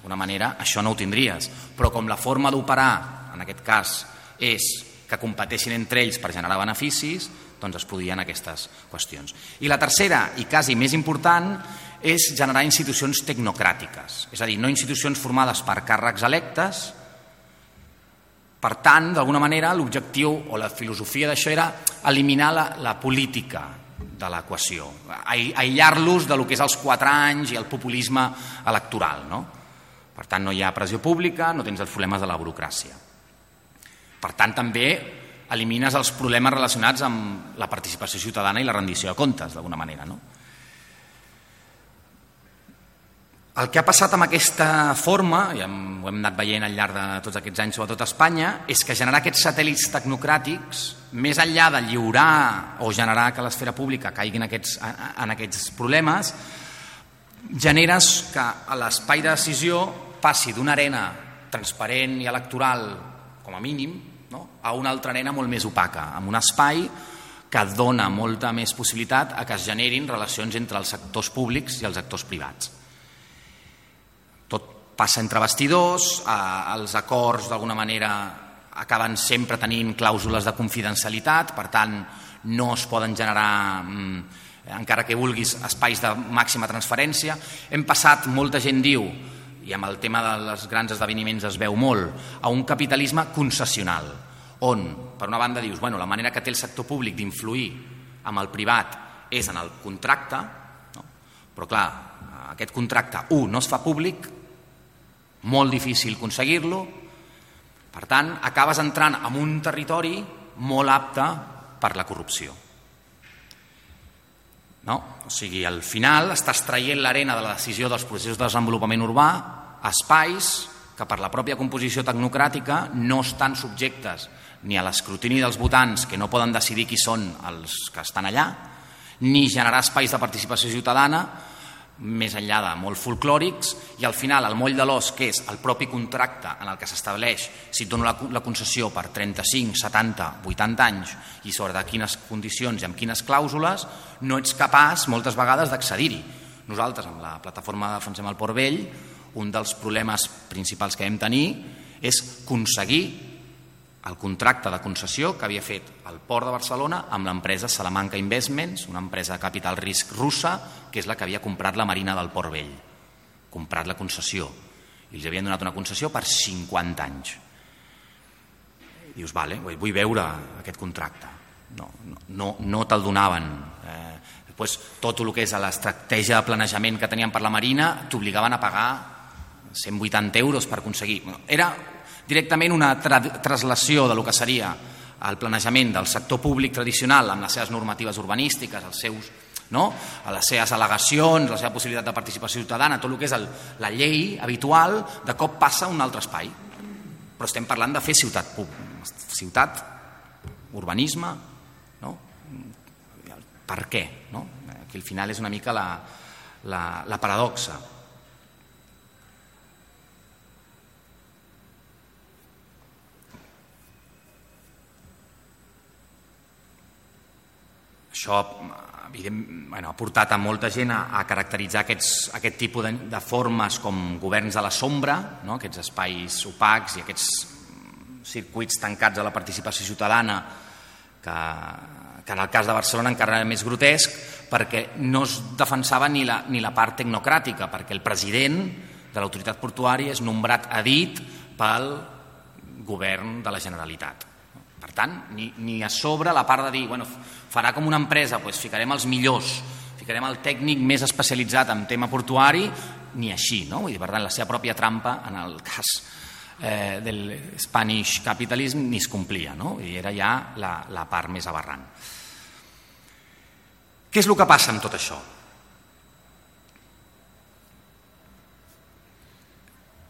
d'una manera, això no ho tindries. Però com la forma d'operar, en aquest cas, és que competeixin entre ells per generar beneficis, doncs es podien aquestes qüestions. I la tercera, i quasi més important, és generar institucions tecnocràtiques, és a dir, no institucions formades per càrrecs electes, per tant, d'alguna manera, l'objectiu o la filosofia d'això era eliminar la, la política de l'equació, aïllar-los de lo que és els quatre anys i el populisme electoral. No? Per tant, no hi ha pressió pública, no tens els problemes de la burocràcia. Per tant, també elimines els problemes relacionats amb la participació ciutadana i la rendició de comptes, d'alguna manera. No? El que ha passat amb aquesta forma, i ho hem anat veient al llarg de tots aquests anys, sobretot a Espanya, és que generar aquests satèl·lits tecnocràtics, més enllà de lliurar o generar que l'esfera pública caigui en aquests, en aquests problemes, generes que l'espai de decisió passi d'una arena transparent i electoral com a mínim, no? a una altra arena molt més opaca, amb un espai que dona molta més possibilitat a que es generin relacions entre els sectors públics i els actors privats. Tot passa entre vestidors, eh, els acords d'alguna manera acaben sempre tenint clàusules de confidencialitat, per tant no es poden generar mm, encara que vulguis espais de màxima transferència. Hem passat, molta gent diu, i amb el tema dels grans esdeveniments es veu molt, a un capitalisme concessional, on, per una banda, dius, bueno, la manera que té el sector públic d'influir amb el privat és en el contracte, no? però clar, aquest contracte, un, no es fa públic, molt difícil aconseguir-lo, per tant, acabes entrant en un territori molt apte per la corrupció. No? O sigui, al final estàs traient l'arena de la decisió dels processos de desenvolupament urbà a espais que per la pròpia composició tecnocràtica no estan subjectes ni a l'escrutini dels votants que no poden decidir qui són els que estan allà, ni generar espais de participació ciutadana, més enllà de molt folclòrics, i al final el moll de l'os, que és el propi contracte en el que s'estableix si et dono la, la concessió per 35, 70, 80 anys i sobre de quines condicions i amb quines clàusules, no ets capaç moltes vegades d'accedir-hi. Nosaltres, amb la plataforma Defensem el Port Vell, un dels problemes principals que hem tenir és aconseguir el contracte de concessió que havia fet el Port de Barcelona amb l'empresa Salamanca Investments, una empresa de capital risc russa, que és la que havia comprat la marina del Port Vell, comprat la concessió, i els havien donat una concessió per 50 anys. I dius, vale, vull veure aquest contracte. No, no, no, no te'l donaven. Eh, després, tot el que és l'estratègia de planejament que tenien per la Marina t'obligaven a pagar 180 euros per aconseguir. Era directament una tra traslació de lo que seria el planejament del sector públic tradicional amb les seves normatives urbanístiques, els seus, no? a les seves al·legacions, la seva possibilitat de participació ciutadana, tot el que és el, la llei habitual, de cop passa a un altre espai. Però estem parlant de fer ciutat, ciutat urbanisme, no? per què? No? Aquí al final és una mica la, la, la paradoxa. Això evident, bueno, ha portat a molta gent a, a caracteritzar aquests, aquest tipus de, de formes com governs a la sombra, no? aquests espais opacs i aquests circuits tancats a la participació ciutadana que, que en el cas de Barcelona encara era més grotesc perquè no es defensava ni la, ni la part tecnocràtica, perquè el president de l'autoritat portuària és nombrat a dit pel govern de la Generalitat. Per tant, ni, ni a sobre la part de dir, bueno, farà com una empresa, doncs ficarem els millors, ficarem el tècnic més especialitzat en tema portuari, ni així, no? Vull dir, per tant, la seva pròpia trampa, en el cas eh, del Spanish Capitalism, ni es complia, no? I era ja la, la part més aberrant. Què és el que passa amb tot això?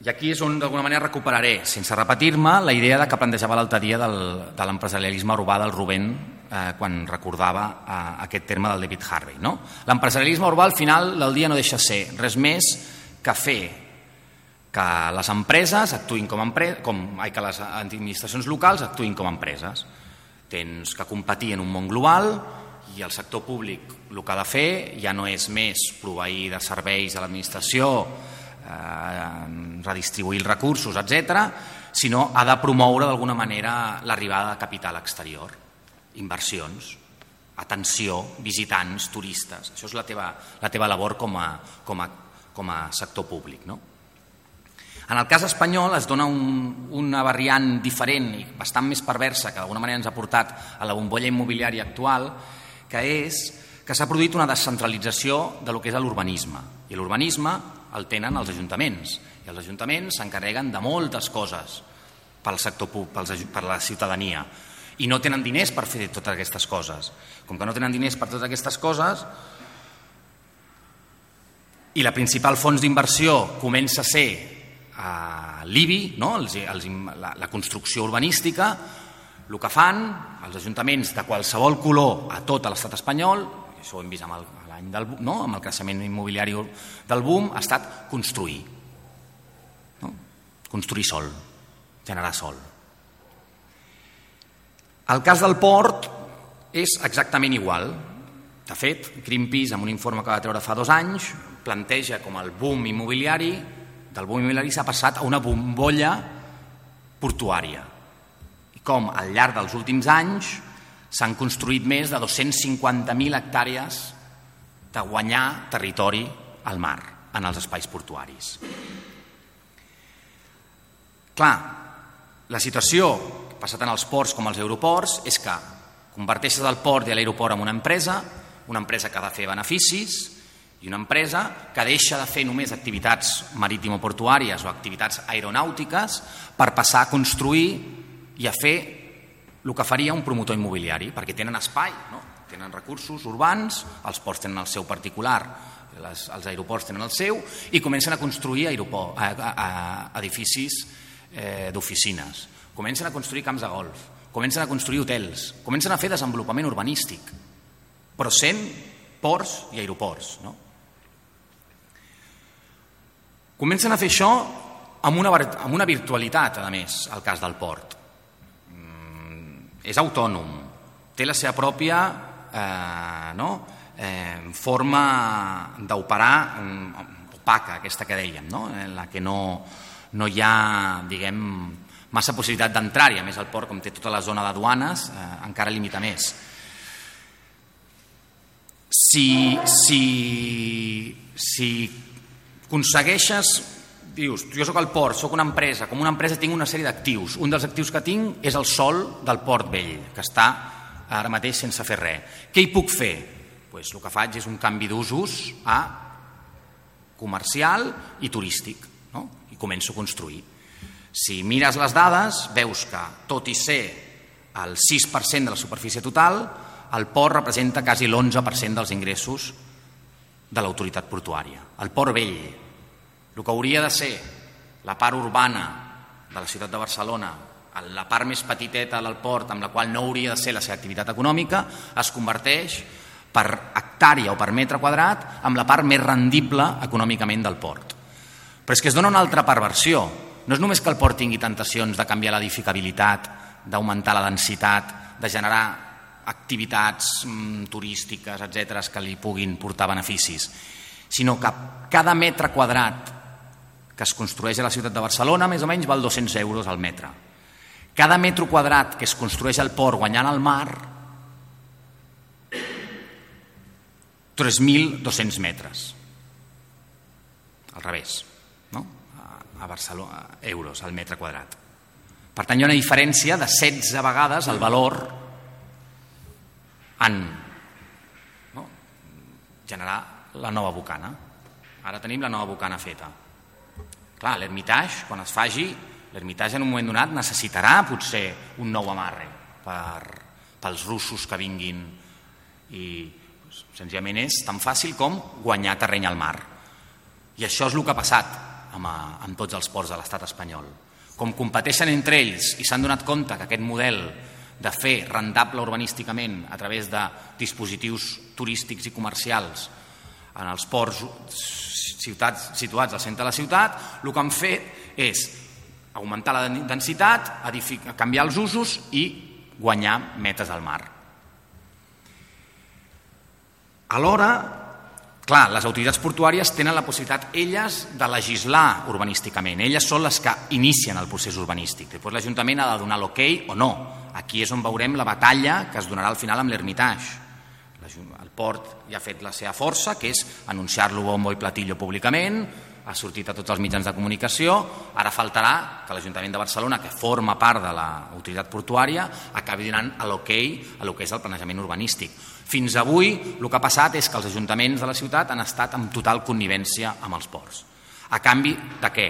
I aquí és on d'alguna manera recuperaré, sense repetir-me, la idea de que plantejava l'altre dia del, de l'empresarialisme urbà del Rubén eh, quan recordava eh, aquest terme del David Harvey. No? L'empresarialisme urbà al final del dia no deixa ser res més que fer que les empreses actuïn com, empre com ai, que les administracions locals actuïn com empreses. Tens que competir en un món global i el sector públic el que ha de fer ja no és més proveir de serveis a l'administració eh, redistribuir els recursos, etc, sinó ha de promoure d'alguna manera l'arribada de capital exterior, inversions, atenció, visitants, turistes. Això és la teva, la teva labor com a, com, a, com a sector públic. No? En el cas espanyol es dona un, una variant diferent i bastant més perversa que d'alguna manera ens ha portat a la bombolla immobiliària actual, que és que s'ha produït una descentralització de lo que és l'urbanisme. I l'urbanisme el tenen els ajuntaments i els ajuntaments s'encarreguen de moltes coses pel sector pels, per la ciutadania i no tenen diners per fer totes aquestes coses. Com que no tenen diners per totes aquestes coses i la principal fons d'inversió comença a ser a l'IBI, no? els, els, la, la construcció urbanística, el que fan els ajuntaments de qualsevol color a tot l'estat espanyol, això ho hem vist amb el, l'any del, no? amb el creixement immobiliari del boom, ha estat construir. No? Construir sol, generar sol. El cas del port és exactament igual. De fet, Greenpeace, amb un informe que va treure fa dos anys, planteja com el boom immobiliari, del boom immobiliari s'ha passat a una bombolla portuària. I com al llarg dels últims anys s'han construït més de 250.000 hectàrees de guanyar territori al mar, en els espais portuaris. Clar, la situació que passa tant als ports com als aeroports és que converteixes el port i l'aeroport en una empresa, una empresa que ha de fer beneficis i una empresa que deixa de fer només activitats marítimo-portuàries o activitats aeronàutiques per passar a construir i a fer el que faria un promotor immobiliari, perquè tenen espai, no? Tenen recursos urbans, els ports tenen el seu particular, les, els aeroports tenen el seu, i comencen a construir aeroport, a, a, a edificis eh, d'oficines, comencen a construir camps de golf, comencen a construir hotels, comencen a fer desenvolupament urbanístic, però sent ports i aeroports. No? Comencen a fer això amb una, amb una virtualitat, a més, al cas del port. Mm, és autònom, té la seva pròpia eh, no? eh, forma d'operar mm, opaca, aquesta que dèiem, no? en la que no, no hi ha, diguem, massa possibilitat d'entrar-hi. A més, el port, com té tota la zona de duanes, eh, encara limita més. Si, si, si aconsegueixes, dius, jo sóc al port, sóc una empresa, com una empresa tinc una sèrie d'actius. Un dels actius que tinc és el sol del port vell, que està ara mateix sense fer res. Què hi puc fer? Pues el que faig és un canvi d'usos a comercial i turístic, no? i començo a construir. Si mires les dades, veus que, tot i ser el 6% de la superfície total, el port representa quasi l'11% dels ingressos de l'autoritat portuària. El port vell, el que hauria de ser la part urbana de la ciutat de Barcelona, la part més petiteta del port, amb la qual no hauria de ser la seva activitat econòmica, es converteix per hectàrea o per metre quadrat amb la part més rendible econòmicament del port. Però és que es dona una altra perversió. No és només que el port tingui tentacions de canviar l'edificabilitat, d'augmentar la densitat, de generar activitats mm, turístiques, etc que li puguin portar beneficis, sinó que cada metre quadrat que es construeix a la ciutat de Barcelona més o menys val 200 euros al metre. Cada metro quadrat que es construeix al port guanyant al mar 3.200 metres. Al revés a Barcelona, euros al metre quadrat. Per tant, hi ha una diferència de 16 vegades el valor en no? generar la nova bocana. Ara tenim la nova bocana feta. Clar, l'Hermitage, quan es faci, l'Hermitage en un moment donat necessitarà potser un nou amarre per, pels russos que vinguin i doncs, senzillament és tan fàcil com guanyar terreny al mar. I això és el que ha passat amb, amb tots els ports de l'estat espanyol. Com competeixen entre ells i s'han donat compte que aquest model de fer rendable urbanísticament a través de dispositius turístics i comercials en els ports ciutats situats al centre de la ciutat, el que han fet és augmentar la densitat, canviar els usos i guanyar metes al mar. Alhora, Clar, les autoritats portuàries tenen la possibilitat, elles, de legislar urbanísticament. Elles són les que inicien el procés urbanístic. Després l'Ajuntament ha de donar l'ok o no. Aquí és on veurem la batalla que es donarà al final amb l'Hermitage. El port ja ha fet la seva força, que és anunciar-lo bombo i platillo públicament, ha sortit a tots els mitjans de comunicació, ara faltarà que l'Ajuntament de Barcelona, que forma part de l'autoritat portuària, acabi donant l'ok a lo que és el planejament urbanístic. Fins avui el que ha passat és que els ajuntaments de la ciutat han estat en total connivència amb els ports. A canvi de què?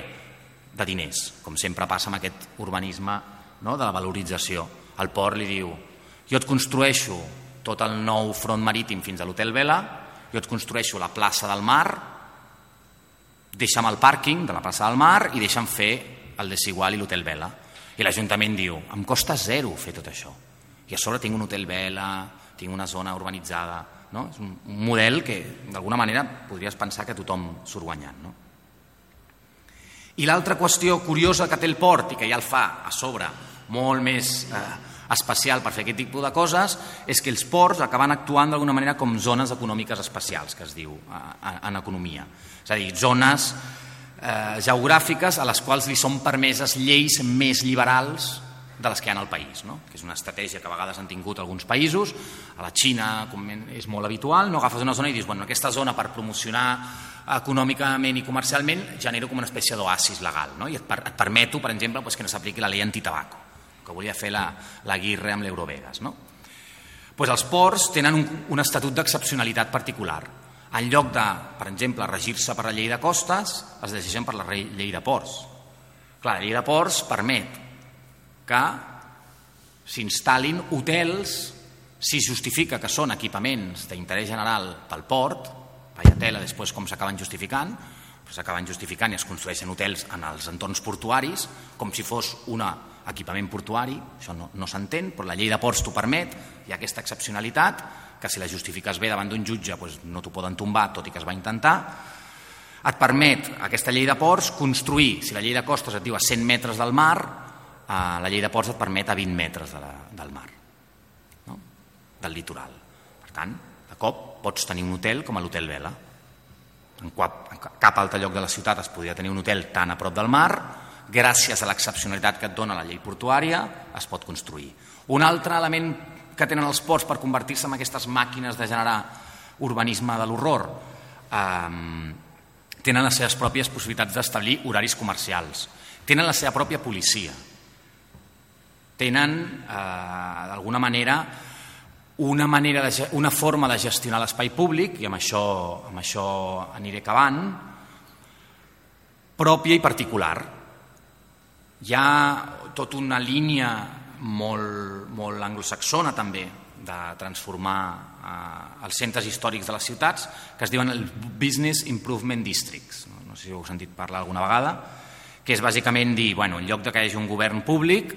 De diners, com sempre passa amb aquest urbanisme no? de la valorització. El port li diu, jo et construeixo tot el nou front marítim fins a l'Hotel Vela, jo et construeixo la plaça del mar, deixa'm el pàrquing de la plaça del mar i deixa'm fer el Desigual i l'Hotel Vela. I l'Ajuntament diu, em costa zero fer tot això. I a sobre tinc un hotel vela, tinc una zona urbanitzada. No? És un, model que, d'alguna manera, podries pensar que tothom surt guanyant. No? I l'altra qüestió curiosa que té el port i que ja el fa a sobre molt més eh, especial per fer aquest tipus de coses és que els ports acaben actuant d'alguna manera com zones econòmiques especials, que es diu eh, en economia. És a dir, zones eh, geogràfiques a les quals li són permeses lleis més liberals de les que hi ha al país, no? que és una estratègia que a vegades han tingut alguns països, a la Xina com és molt habitual, no agafes una zona i dius, bueno, aquesta zona per promocionar econòmicament i comercialment genero com una espècie d'oasis legal, no? i et, per, et permeto, per exemple, pues, que no s'apliqui la llei antitabaco, que volia fer la, la Guirre amb l'Eurovegas. No? Pues els ports tenen un, un estatut d'excepcionalitat particular. En lloc de, per exemple, regir-se per la llei de costes, es decideixen per la llei de ports. Clar, la llei de ports permet que s'instal·lin hotels si justifica que són equipaments d'interès general pel port, vaya tela després com s'acaben justificant, s'acaben justificant i es construeixen hotels en els entorns portuaris com si fos un equipament portuari, això no, no s'entén, però la llei de ports t'ho permet, hi ha aquesta excepcionalitat, que si la justifiques bé davant d'un jutge doncs no t'ho poden tombar, tot i que es va intentar. Et permet, aquesta llei de ports, construir, si la llei de costes et diu a 100 metres del mar, eh, la llei de ports et permet a 20 metres de la, del mar, no? del litoral. Per tant, de cop pots tenir un hotel com a l'Hotel Vela. En cap, en cap altre lloc de la ciutat es podria tenir un hotel tan a prop del mar, gràcies a l'excepcionalitat que et dona la llei portuària, es pot construir. Un altre element que tenen els ports per convertir-se en aquestes màquines de generar urbanisme de l'horror eh, tenen les seves pròpies possibilitats d'establir horaris comercials, tenen la seva pròpia policia, tenen, eh, d'alguna manera, una, manera de, una forma de gestionar l'espai públic, i amb això, amb això aniré acabant, pròpia i particular. Hi ha tota una línia molt, molt anglosaxona també de transformar eh, els centres històrics de les ciutats que es diuen el Business Improvement Districts. No, no sé si heu sentit parlar alguna vegada, que és bàsicament dir, bueno, en lloc de que hi hagi un govern públic,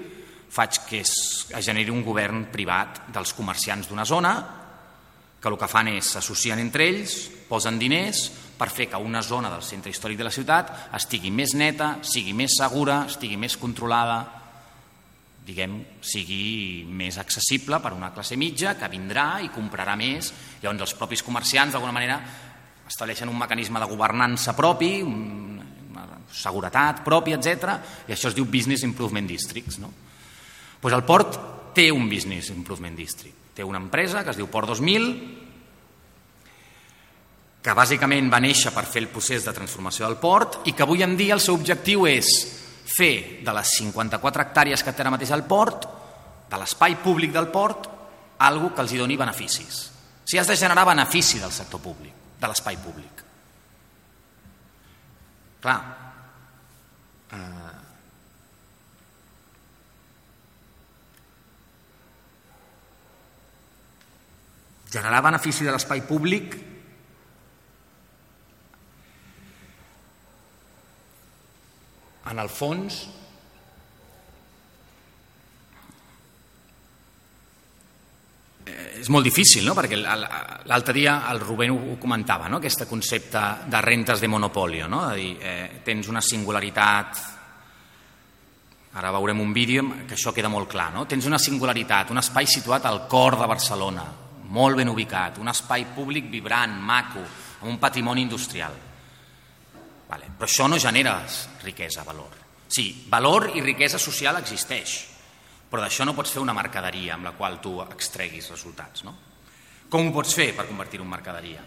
faig que es, es generi un govern privat dels comerciants d'una zona que el que fan és s'associen entre ells, posen diners per fer que una zona del centre històric de la ciutat estigui més neta, sigui més segura, estigui més controlada, diguem, sigui més accessible per una classe mitja que vindrà i comprarà més. Llavors els propis comerciants d'alguna manera estableixen un mecanisme de governança propi, una seguretat pròpia, etc. i això es diu Business Improvement Districts. No? Pues el port té un Business Improvement District. Té una empresa que es diu Port 2000, que bàsicament va néixer per fer el procés de transformació del port i que avui en dia el seu objectiu és fer de les 54 hectàrees que té ara mateix el port, de l'espai públic del port, algo que els hi doni beneficis. Si has de generar benefici del sector públic, de l'espai públic. Clar, eh, generar benefici de l'espai públic en el fons és molt difícil, no? perquè l'altre dia el Rubén ho comentava, no? aquest concepte de rentes de monopolio, no? de dir, eh, tens una singularitat, ara veurem un vídeo que això queda molt clar, no? tens una singularitat, un espai situat al cor de Barcelona, molt ben ubicat, un espai públic vibrant, maco, amb un patrimoni industrial Vale. Però això no genera riquesa, valor. Sí, valor i riquesa social existeix, però d'això no pots fer una mercaderia amb la qual tu extreguis resultats. No? Com ho pots fer per convertir-ho en mercaderia?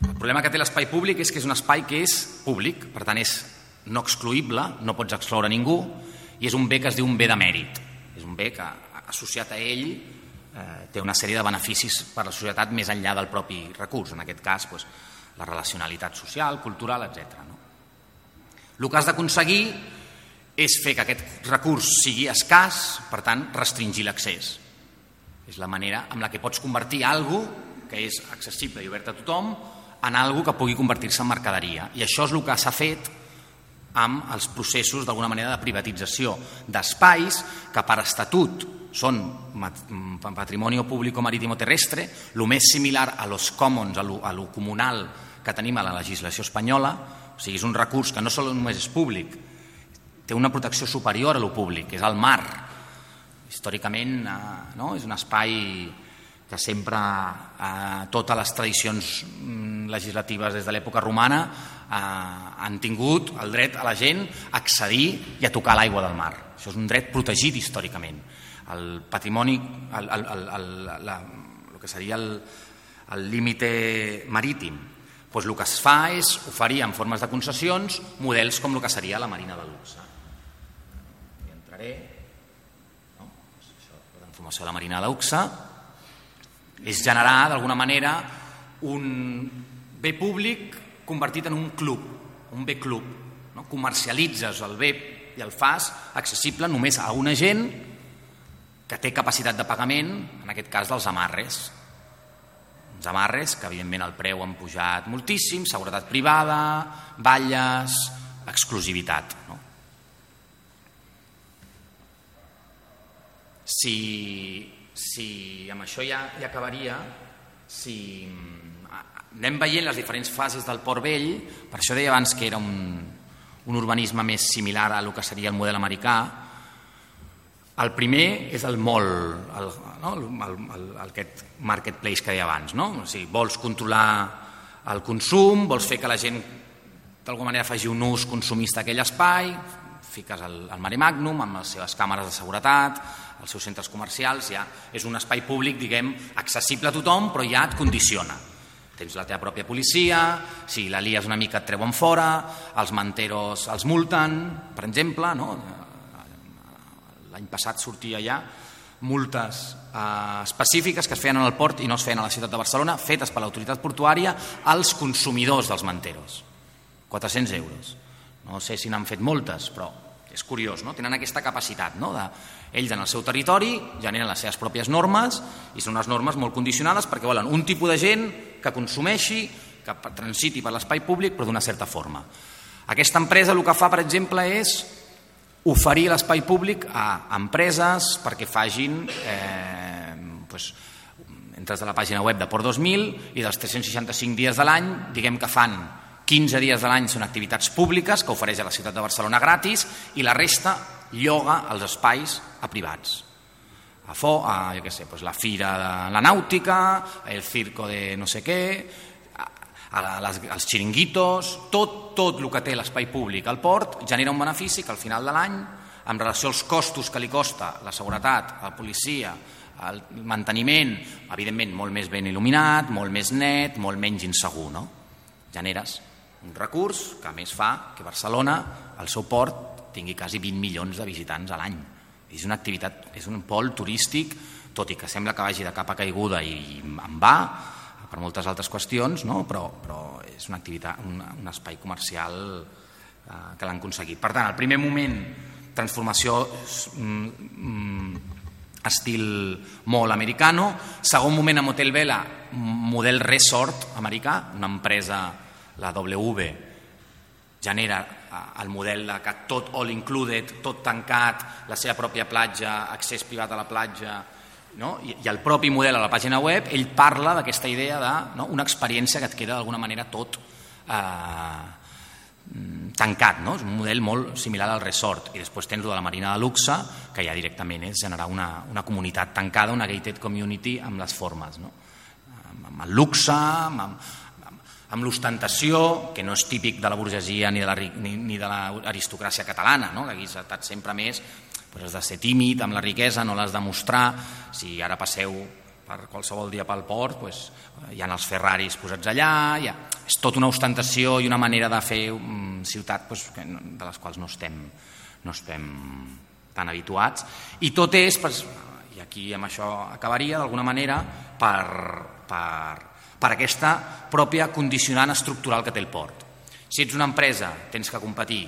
El problema que té l'espai públic és que és un espai que és públic, per tant és no excluïble, no pots excloure ningú, i és un bé que es diu un bé de mèrit. És un bé que, associat a ell, eh, té una sèrie de beneficis per a la societat més enllà del propi recurs. En aquest cas, doncs, la relacionalitat social, cultural, etc. No? El que has d'aconseguir és fer que aquest recurs sigui escàs, per tant, restringir l'accés. És la manera amb la que pots convertir algo que és accessible i obert a tothom en algo que pugui convertir-se en mercaderia. I això és el que s'ha fet amb els processos d'alguna manera de privatització d'espais que per estatut són patrimoni públic o marítim o terrestre, el més similar a los commons, a lo, a lo comunal que tenim a la legislació espanyola, o sigui, és un recurs que no sol només és públic, té una protecció superior a lo públic, és el mar. Històricament eh, no? és un espai que sempre eh, totes les tradicions mm, legislatives des de l'època romana eh, han tingut el dret a la gent a accedir i a tocar l'aigua del mar. Això és un dret protegit històricament. El patrimoni, el, el, el, el, la, el que seria el límit marítim, doncs el que es fa és oferir en formes de concessions models com el que seria la Marina de luxe. Hi entraré. No? Això, la transformació de la Marina de luxe és generar d'alguna manera un bé públic convertit en un club, un bé club. No? Comercialitzes el bé i el fas accessible només a una gent que té capacitat de pagament, en aquest cas dels amarres, uns amarres que evidentment el preu han pujat moltíssim, seguretat privada, balles, exclusivitat. No? Si, si amb això ja, ja acabaria, si anem veient les diferents fases del Port Vell, per això deia abans que era un, un urbanisme més similar a el que seria el model americà, el primer és el mall, el, no? el, el, aquest marketplace que deia abans. No? O sigui, vols controlar el consum, vols fer que la gent d'alguna manera faci un ús consumista aquell espai, fiques el, el mare magnum amb les seves càmeres de seguretat, els seus centres comercials, ja és un espai públic, diguem, accessible a tothom, però ja et condiciona. Tens la teva pròpia policia, si la lies una mica et treuen fora, els manteros els multen, per exemple, no? L'any passat sortia ja multes eh, específiques que es feien en el port i no es feien a la ciutat de Barcelona, fetes per l'autoritat portuària als consumidors dels manteros. 400 euros. No sé si n'han fet moltes, però és curiós, no? tenen aquesta capacitat. No? De, ells en el seu territori generen les seves pròpies normes i són unes normes molt condicionades perquè volen un tipus de gent que consumeixi, que transiti per l'espai públic, però d'una certa forma. Aquesta empresa el que fa, per exemple, és oferir l'espai públic a empreses perquè fagin eh, pues, entres a la pàgina web de Port 2000 i dels 365 dies de l'any diguem que fan 15 dies de l'any són activitats públiques que ofereix a la ciutat de Barcelona gratis i la resta lloga els espais a privats. A, fo, a jo sé, pues la fira de la nàutica, el circo de no sé què, a les, als xiringuitos, tot, tot el que té l'espai públic al port genera un benefici que al final de l'any, en relació als costos que li costa la seguretat, la policia, el manteniment, evidentment molt més ben il·luminat, molt més net, molt menys insegur, no? Generes un recurs que a més fa que Barcelona, el seu port, tingui quasi 20 milions de visitants a l'any. És una activitat, és un pol turístic, tot i que sembla que vagi de capa caiguda i en va, per moltes altres qüestions, no? però, però és una activitat, un, un espai comercial eh, que l'han aconseguit. Per tant, el primer moment, transformació mm, mm, estil molt americano, segon moment amb Hotel Vela, model resort americà, una empresa, la W, genera eh, el model de que tot all included, tot tancat, la seva pròpia platja, accés privat a la platja, no? I, i el propi model a la pàgina web ell parla d'aquesta idea de no? una experiència que et queda d'alguna manera tot eh, tancat, no? és un model molt similar al resort i després tens de la marina de luxe que ja directament és generar una, una comunitat tancada, una gated community amb les formes no? amb el luxe amb, amb, amb l'ostentació que no és típic de la burgesia ni de l'aristocràcia la, catalana no? que aquí s'ha estat sempre més pues has de ser tímid amb la riquesa, no l'has de mostrar. Si ara passeu per qualsevol dia pel port, pues, hi ha els Ferraris posats allà, ha... és tota una ostentació i una manera de fer um, ciutat pues, que, de les quals no estem, no estem tan habituats. I tot és, pues, i aquí amb això acabaria d'alguna manera, per, per, per aquesta pròpia condicionant estructural que té el port. Si ets una empresa, tens que competir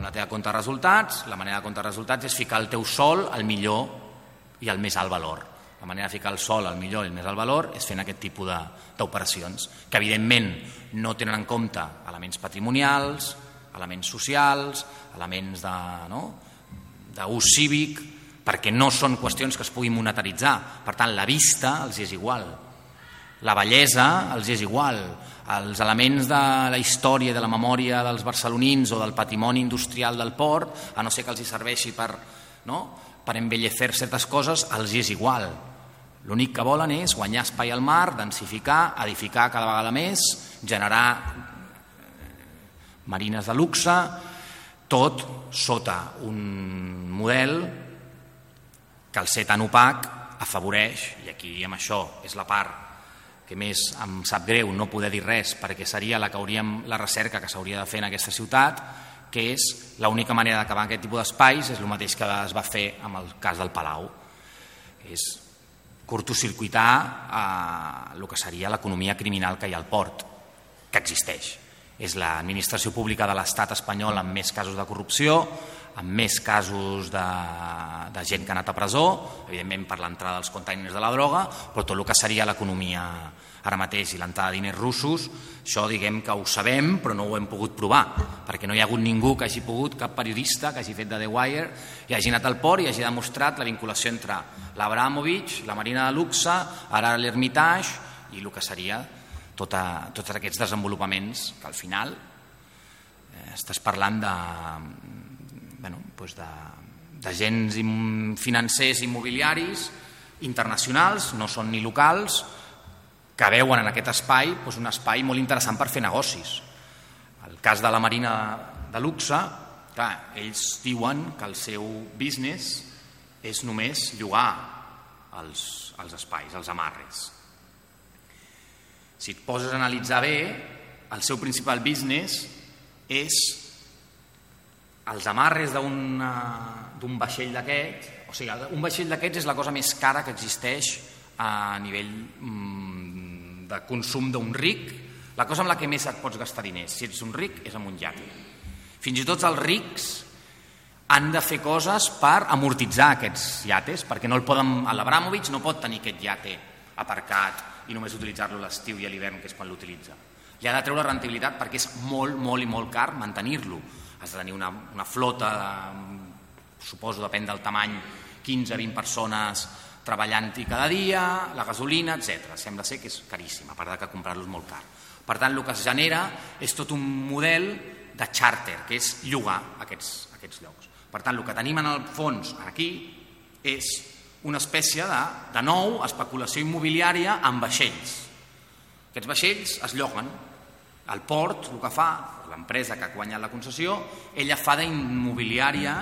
la teva compte de resultats, la manera de compte de resultats és ficar el teu sol al millor i al més alt valor. La manera de ficar el sol al millor i el més alt valor és fent aquest tipus d'operacions, que evidentment no tenen en compte elements patrimonials, elements socials, elements d'ús no? cívic, perquè no són qüestions que es puguin monetaritzar. Per tant, la vista els és igual, la bellesa els és igual, els elements de la història i de la memòria dels barcelonins o del patrimoni industrial del port, a no ser que els hi serveixi per, no? per embellecer certes coses, els és igual. L'únic que volen és guanyar espai al mar, densificar, edificar cada vegada més, generar marines de luxe, tot sota un model que al ser tan opac afavoreix, i aquí amb això és la part que més em sap greu no poder dir res perquè seria la que hauríem la recerca que s'hauria de fer en aquesta ciutat que és l'única manera d'acabar aquest tipus d'espais és el mateix que es va fer amb el cas del Palau és curtocircuitar eh, el que seria l'economia criminal que hi ha al port que existeix. És l'administració pública de l'estat espanyol amb més casos de corrupció amb més casos de, de gent que ha anat a presó, evidentment per l'entrada dels containers de la droga, però tot el que seria l'economia ara mateix i l'entrada de diners russos, això diguem que ho sabem però no ho hem pogut provar, perquè no hi ha hagut ningú que hagi pogut, cap periodista que hagi fet de The Wire i hagi anat al port i hagi demostrat la vinculació entre l'Abramovich, la Marina de Luxe, ara l'Hermitage i el que seria tota, tots aquests desenvolupaments que al final eh, estàs parlant de, bueno, doncs d'agents financers immobiliaris internacionals, no són ni locals, que veuen en aquest espai doncs un espai molt interessant per fer negocis. El cas de la Marina de luxe, clar, ells diuen que el seu business és només llogar els, els espais, els amarres. Si et poses a analitzar bé, el seu principal business és els amarres d'un vaixell d'aquest, o sigui, un vaixell d'aquests és la cosa més cara que existeix a nivell mm, de consum d'un ric, la cosa amb la que més et pots gastar diners, si ets un ric, és amb un iate. Fins i tot els rics han de fer coses per amortitzar aquests iates, perquè no el poden, l'Abramovich no pot tenir aquest iate aparcat i només utilitzar-lo l'estiu i a l'hivern, que és quan l'utilitza. Li ha de treure rendibilitat perquè és molt, molt i molt car mantenir-lo. Has de tenir una, una flota, de, suposo, depèn del tamany, 15-20 persones treballant-hi cada dia, la gasolina, etc. Sembla ser que és caríssim, a part de que comprar-lo és molt car. Per tant, el que es genera és tot un model de charter, que és llogar aquests, aquests llocs. Per tant, el que tenim en el fons aquí és una espècie de, de nou especulació immobiliària amb vaixells. Aquests vaixells es lloguen. El port, el que fa, l'empresa que ha guanyat la concessió, ella fa d'immobiliària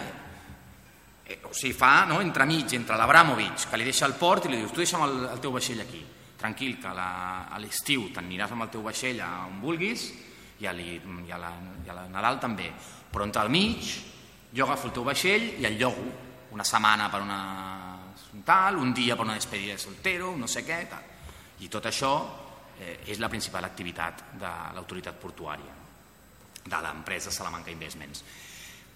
eh, o sigui, fa no, entremig entre l'Abramovich, que li deixa el port i li dius, tu deixa'm el, el teu vaixell aquí, tranquil, que la, a l'estiu t'aniràs amb el teu vaixell a on vulguis i a, li, i, a la, i a la Nadal també, però entre el mig jo agafo el teu vaixell i el llogo. Una setmana per una tal, un dia per una despedida de soltero, no sé què, tal. I tot això eh, és la principal activitat de l'autoritat portuària, de l'empresa Salamanca Investments.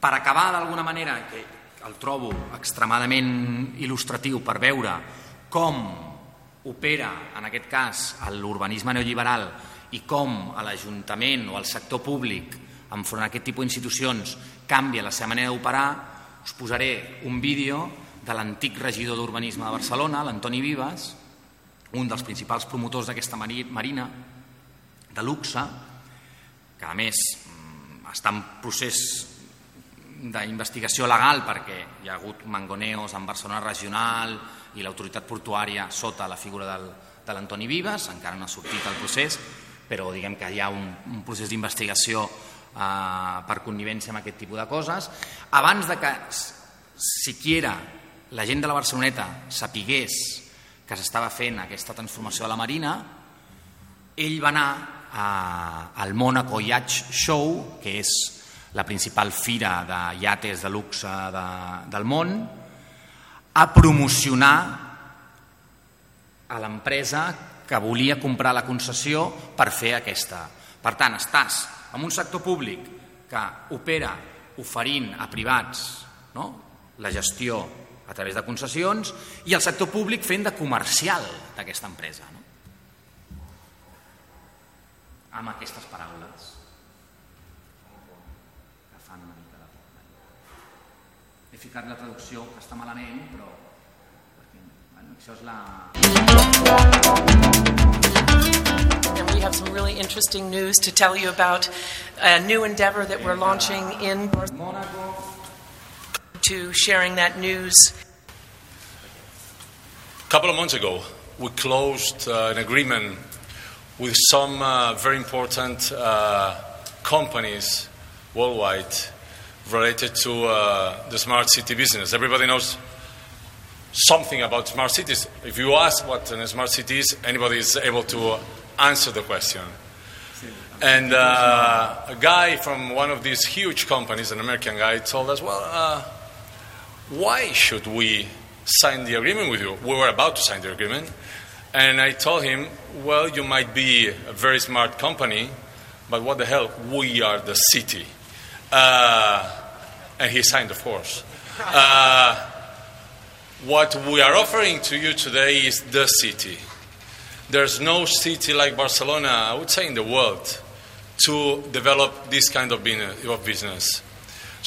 Per acabar d'alguna manera, que el trobo extremadament il·lustratiu per veure com opera, en aquest cas, l'urbanisme neoliberal i com l'Ajuntament o al sector públic enfront a aquest tipus d'institucions canvia la seva manera d'operar, us posaré un vídeo de l'antic regidor d'Urbanisme de Barcelona, l'Antoni Vives, un dels principals promotors d'aquesta marina de luxe, que a més mm, està en procés d'investigació legal perquè hi ha hagut mangoneos en Barcelona regional i l'autoritat portuària sota la figura del, de l'Antoni Vives, encara no ha sortit el procés, però diguem que hi ha un, un procés d'investigació eh, per connivència amb aquest tipus de coses. Abans de que siquiera la gent de la Barceloneta sapigués que s'estava fent aquesta transformació de la Marina, ell va anar a, al Monaco Yacht Show, que és la principal fira de iates de luxe de, del món, a promocionar a l'empresa que volia comprar la concessió per fer aquesta. Per tant, estàs en un sector públic que opera oferint a privats no? la gestió a través de concessions i el sector públic fent de comercial d'aquesta empresa. No? Amb aquestes paraules. he ficat la traducció que està malament, però bueno, això és la... And we have some really interesting news to tell you about a new endeavor that we're launching in Monaco. To sharing that news. A couple of months ago, we closed uh, an agreement with some uh, very important uh, companies worldwide related to uh, the smart city business. Everybody knows something about smart cities. If you ask what a smart city is, anybody is able to answer the question. And uh, a guy from one of these huge companies, an American guy, told us, Well, uh, why should we sign the agreement with you? We were about to sign the agreement. And I told him, Well, you might be a very smart company, but what the hell? We are the city. Uh, And he signed, of course. Uh, what we are offering to you today is the city. There's no city like Barcelona, I would say, in the world to develop this kind of business.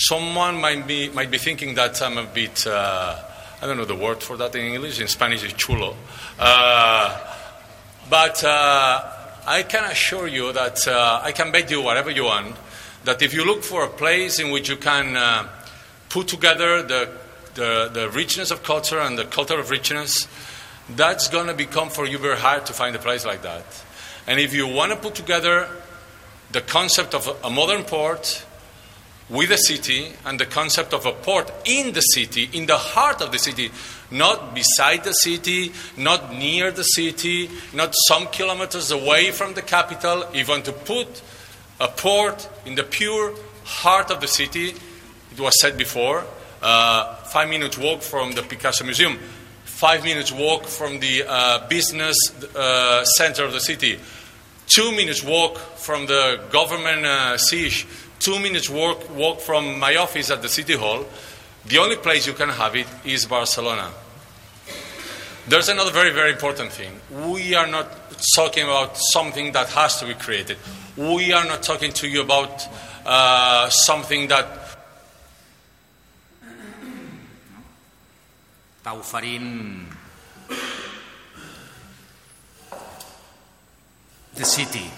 Someone might be, might be thinking that I'm a bit, uh, I don't know the word for that in English, in Spanish it's chulo. Uh, but uh, I can assure you that uh, I can bet you whatever you want that if you look for a place in which you can uh, put together the, the, the richness of culture and the culture of richness, that's going to become for you very hard to find a place like that. And if you want to put together the concept of a modern port with a city and the concept of a port in the city, in the heart of the city, not beside the city, not near the city, not some kilometers away from the capital. Want to put a port in the pure heart of the city, it was said before, uh, five minutes walk from the Picasso Museum, five minutes walk from the uh, business uh, center of the city, two minutes walk from the government uh, siege, two minutes walk, walk from my office at the city hall. The only place you can have it is Barcelona. There's another very, very important thing. We are not talking about something that has to be created. We are not talking to you about uh, something that està oferint The City,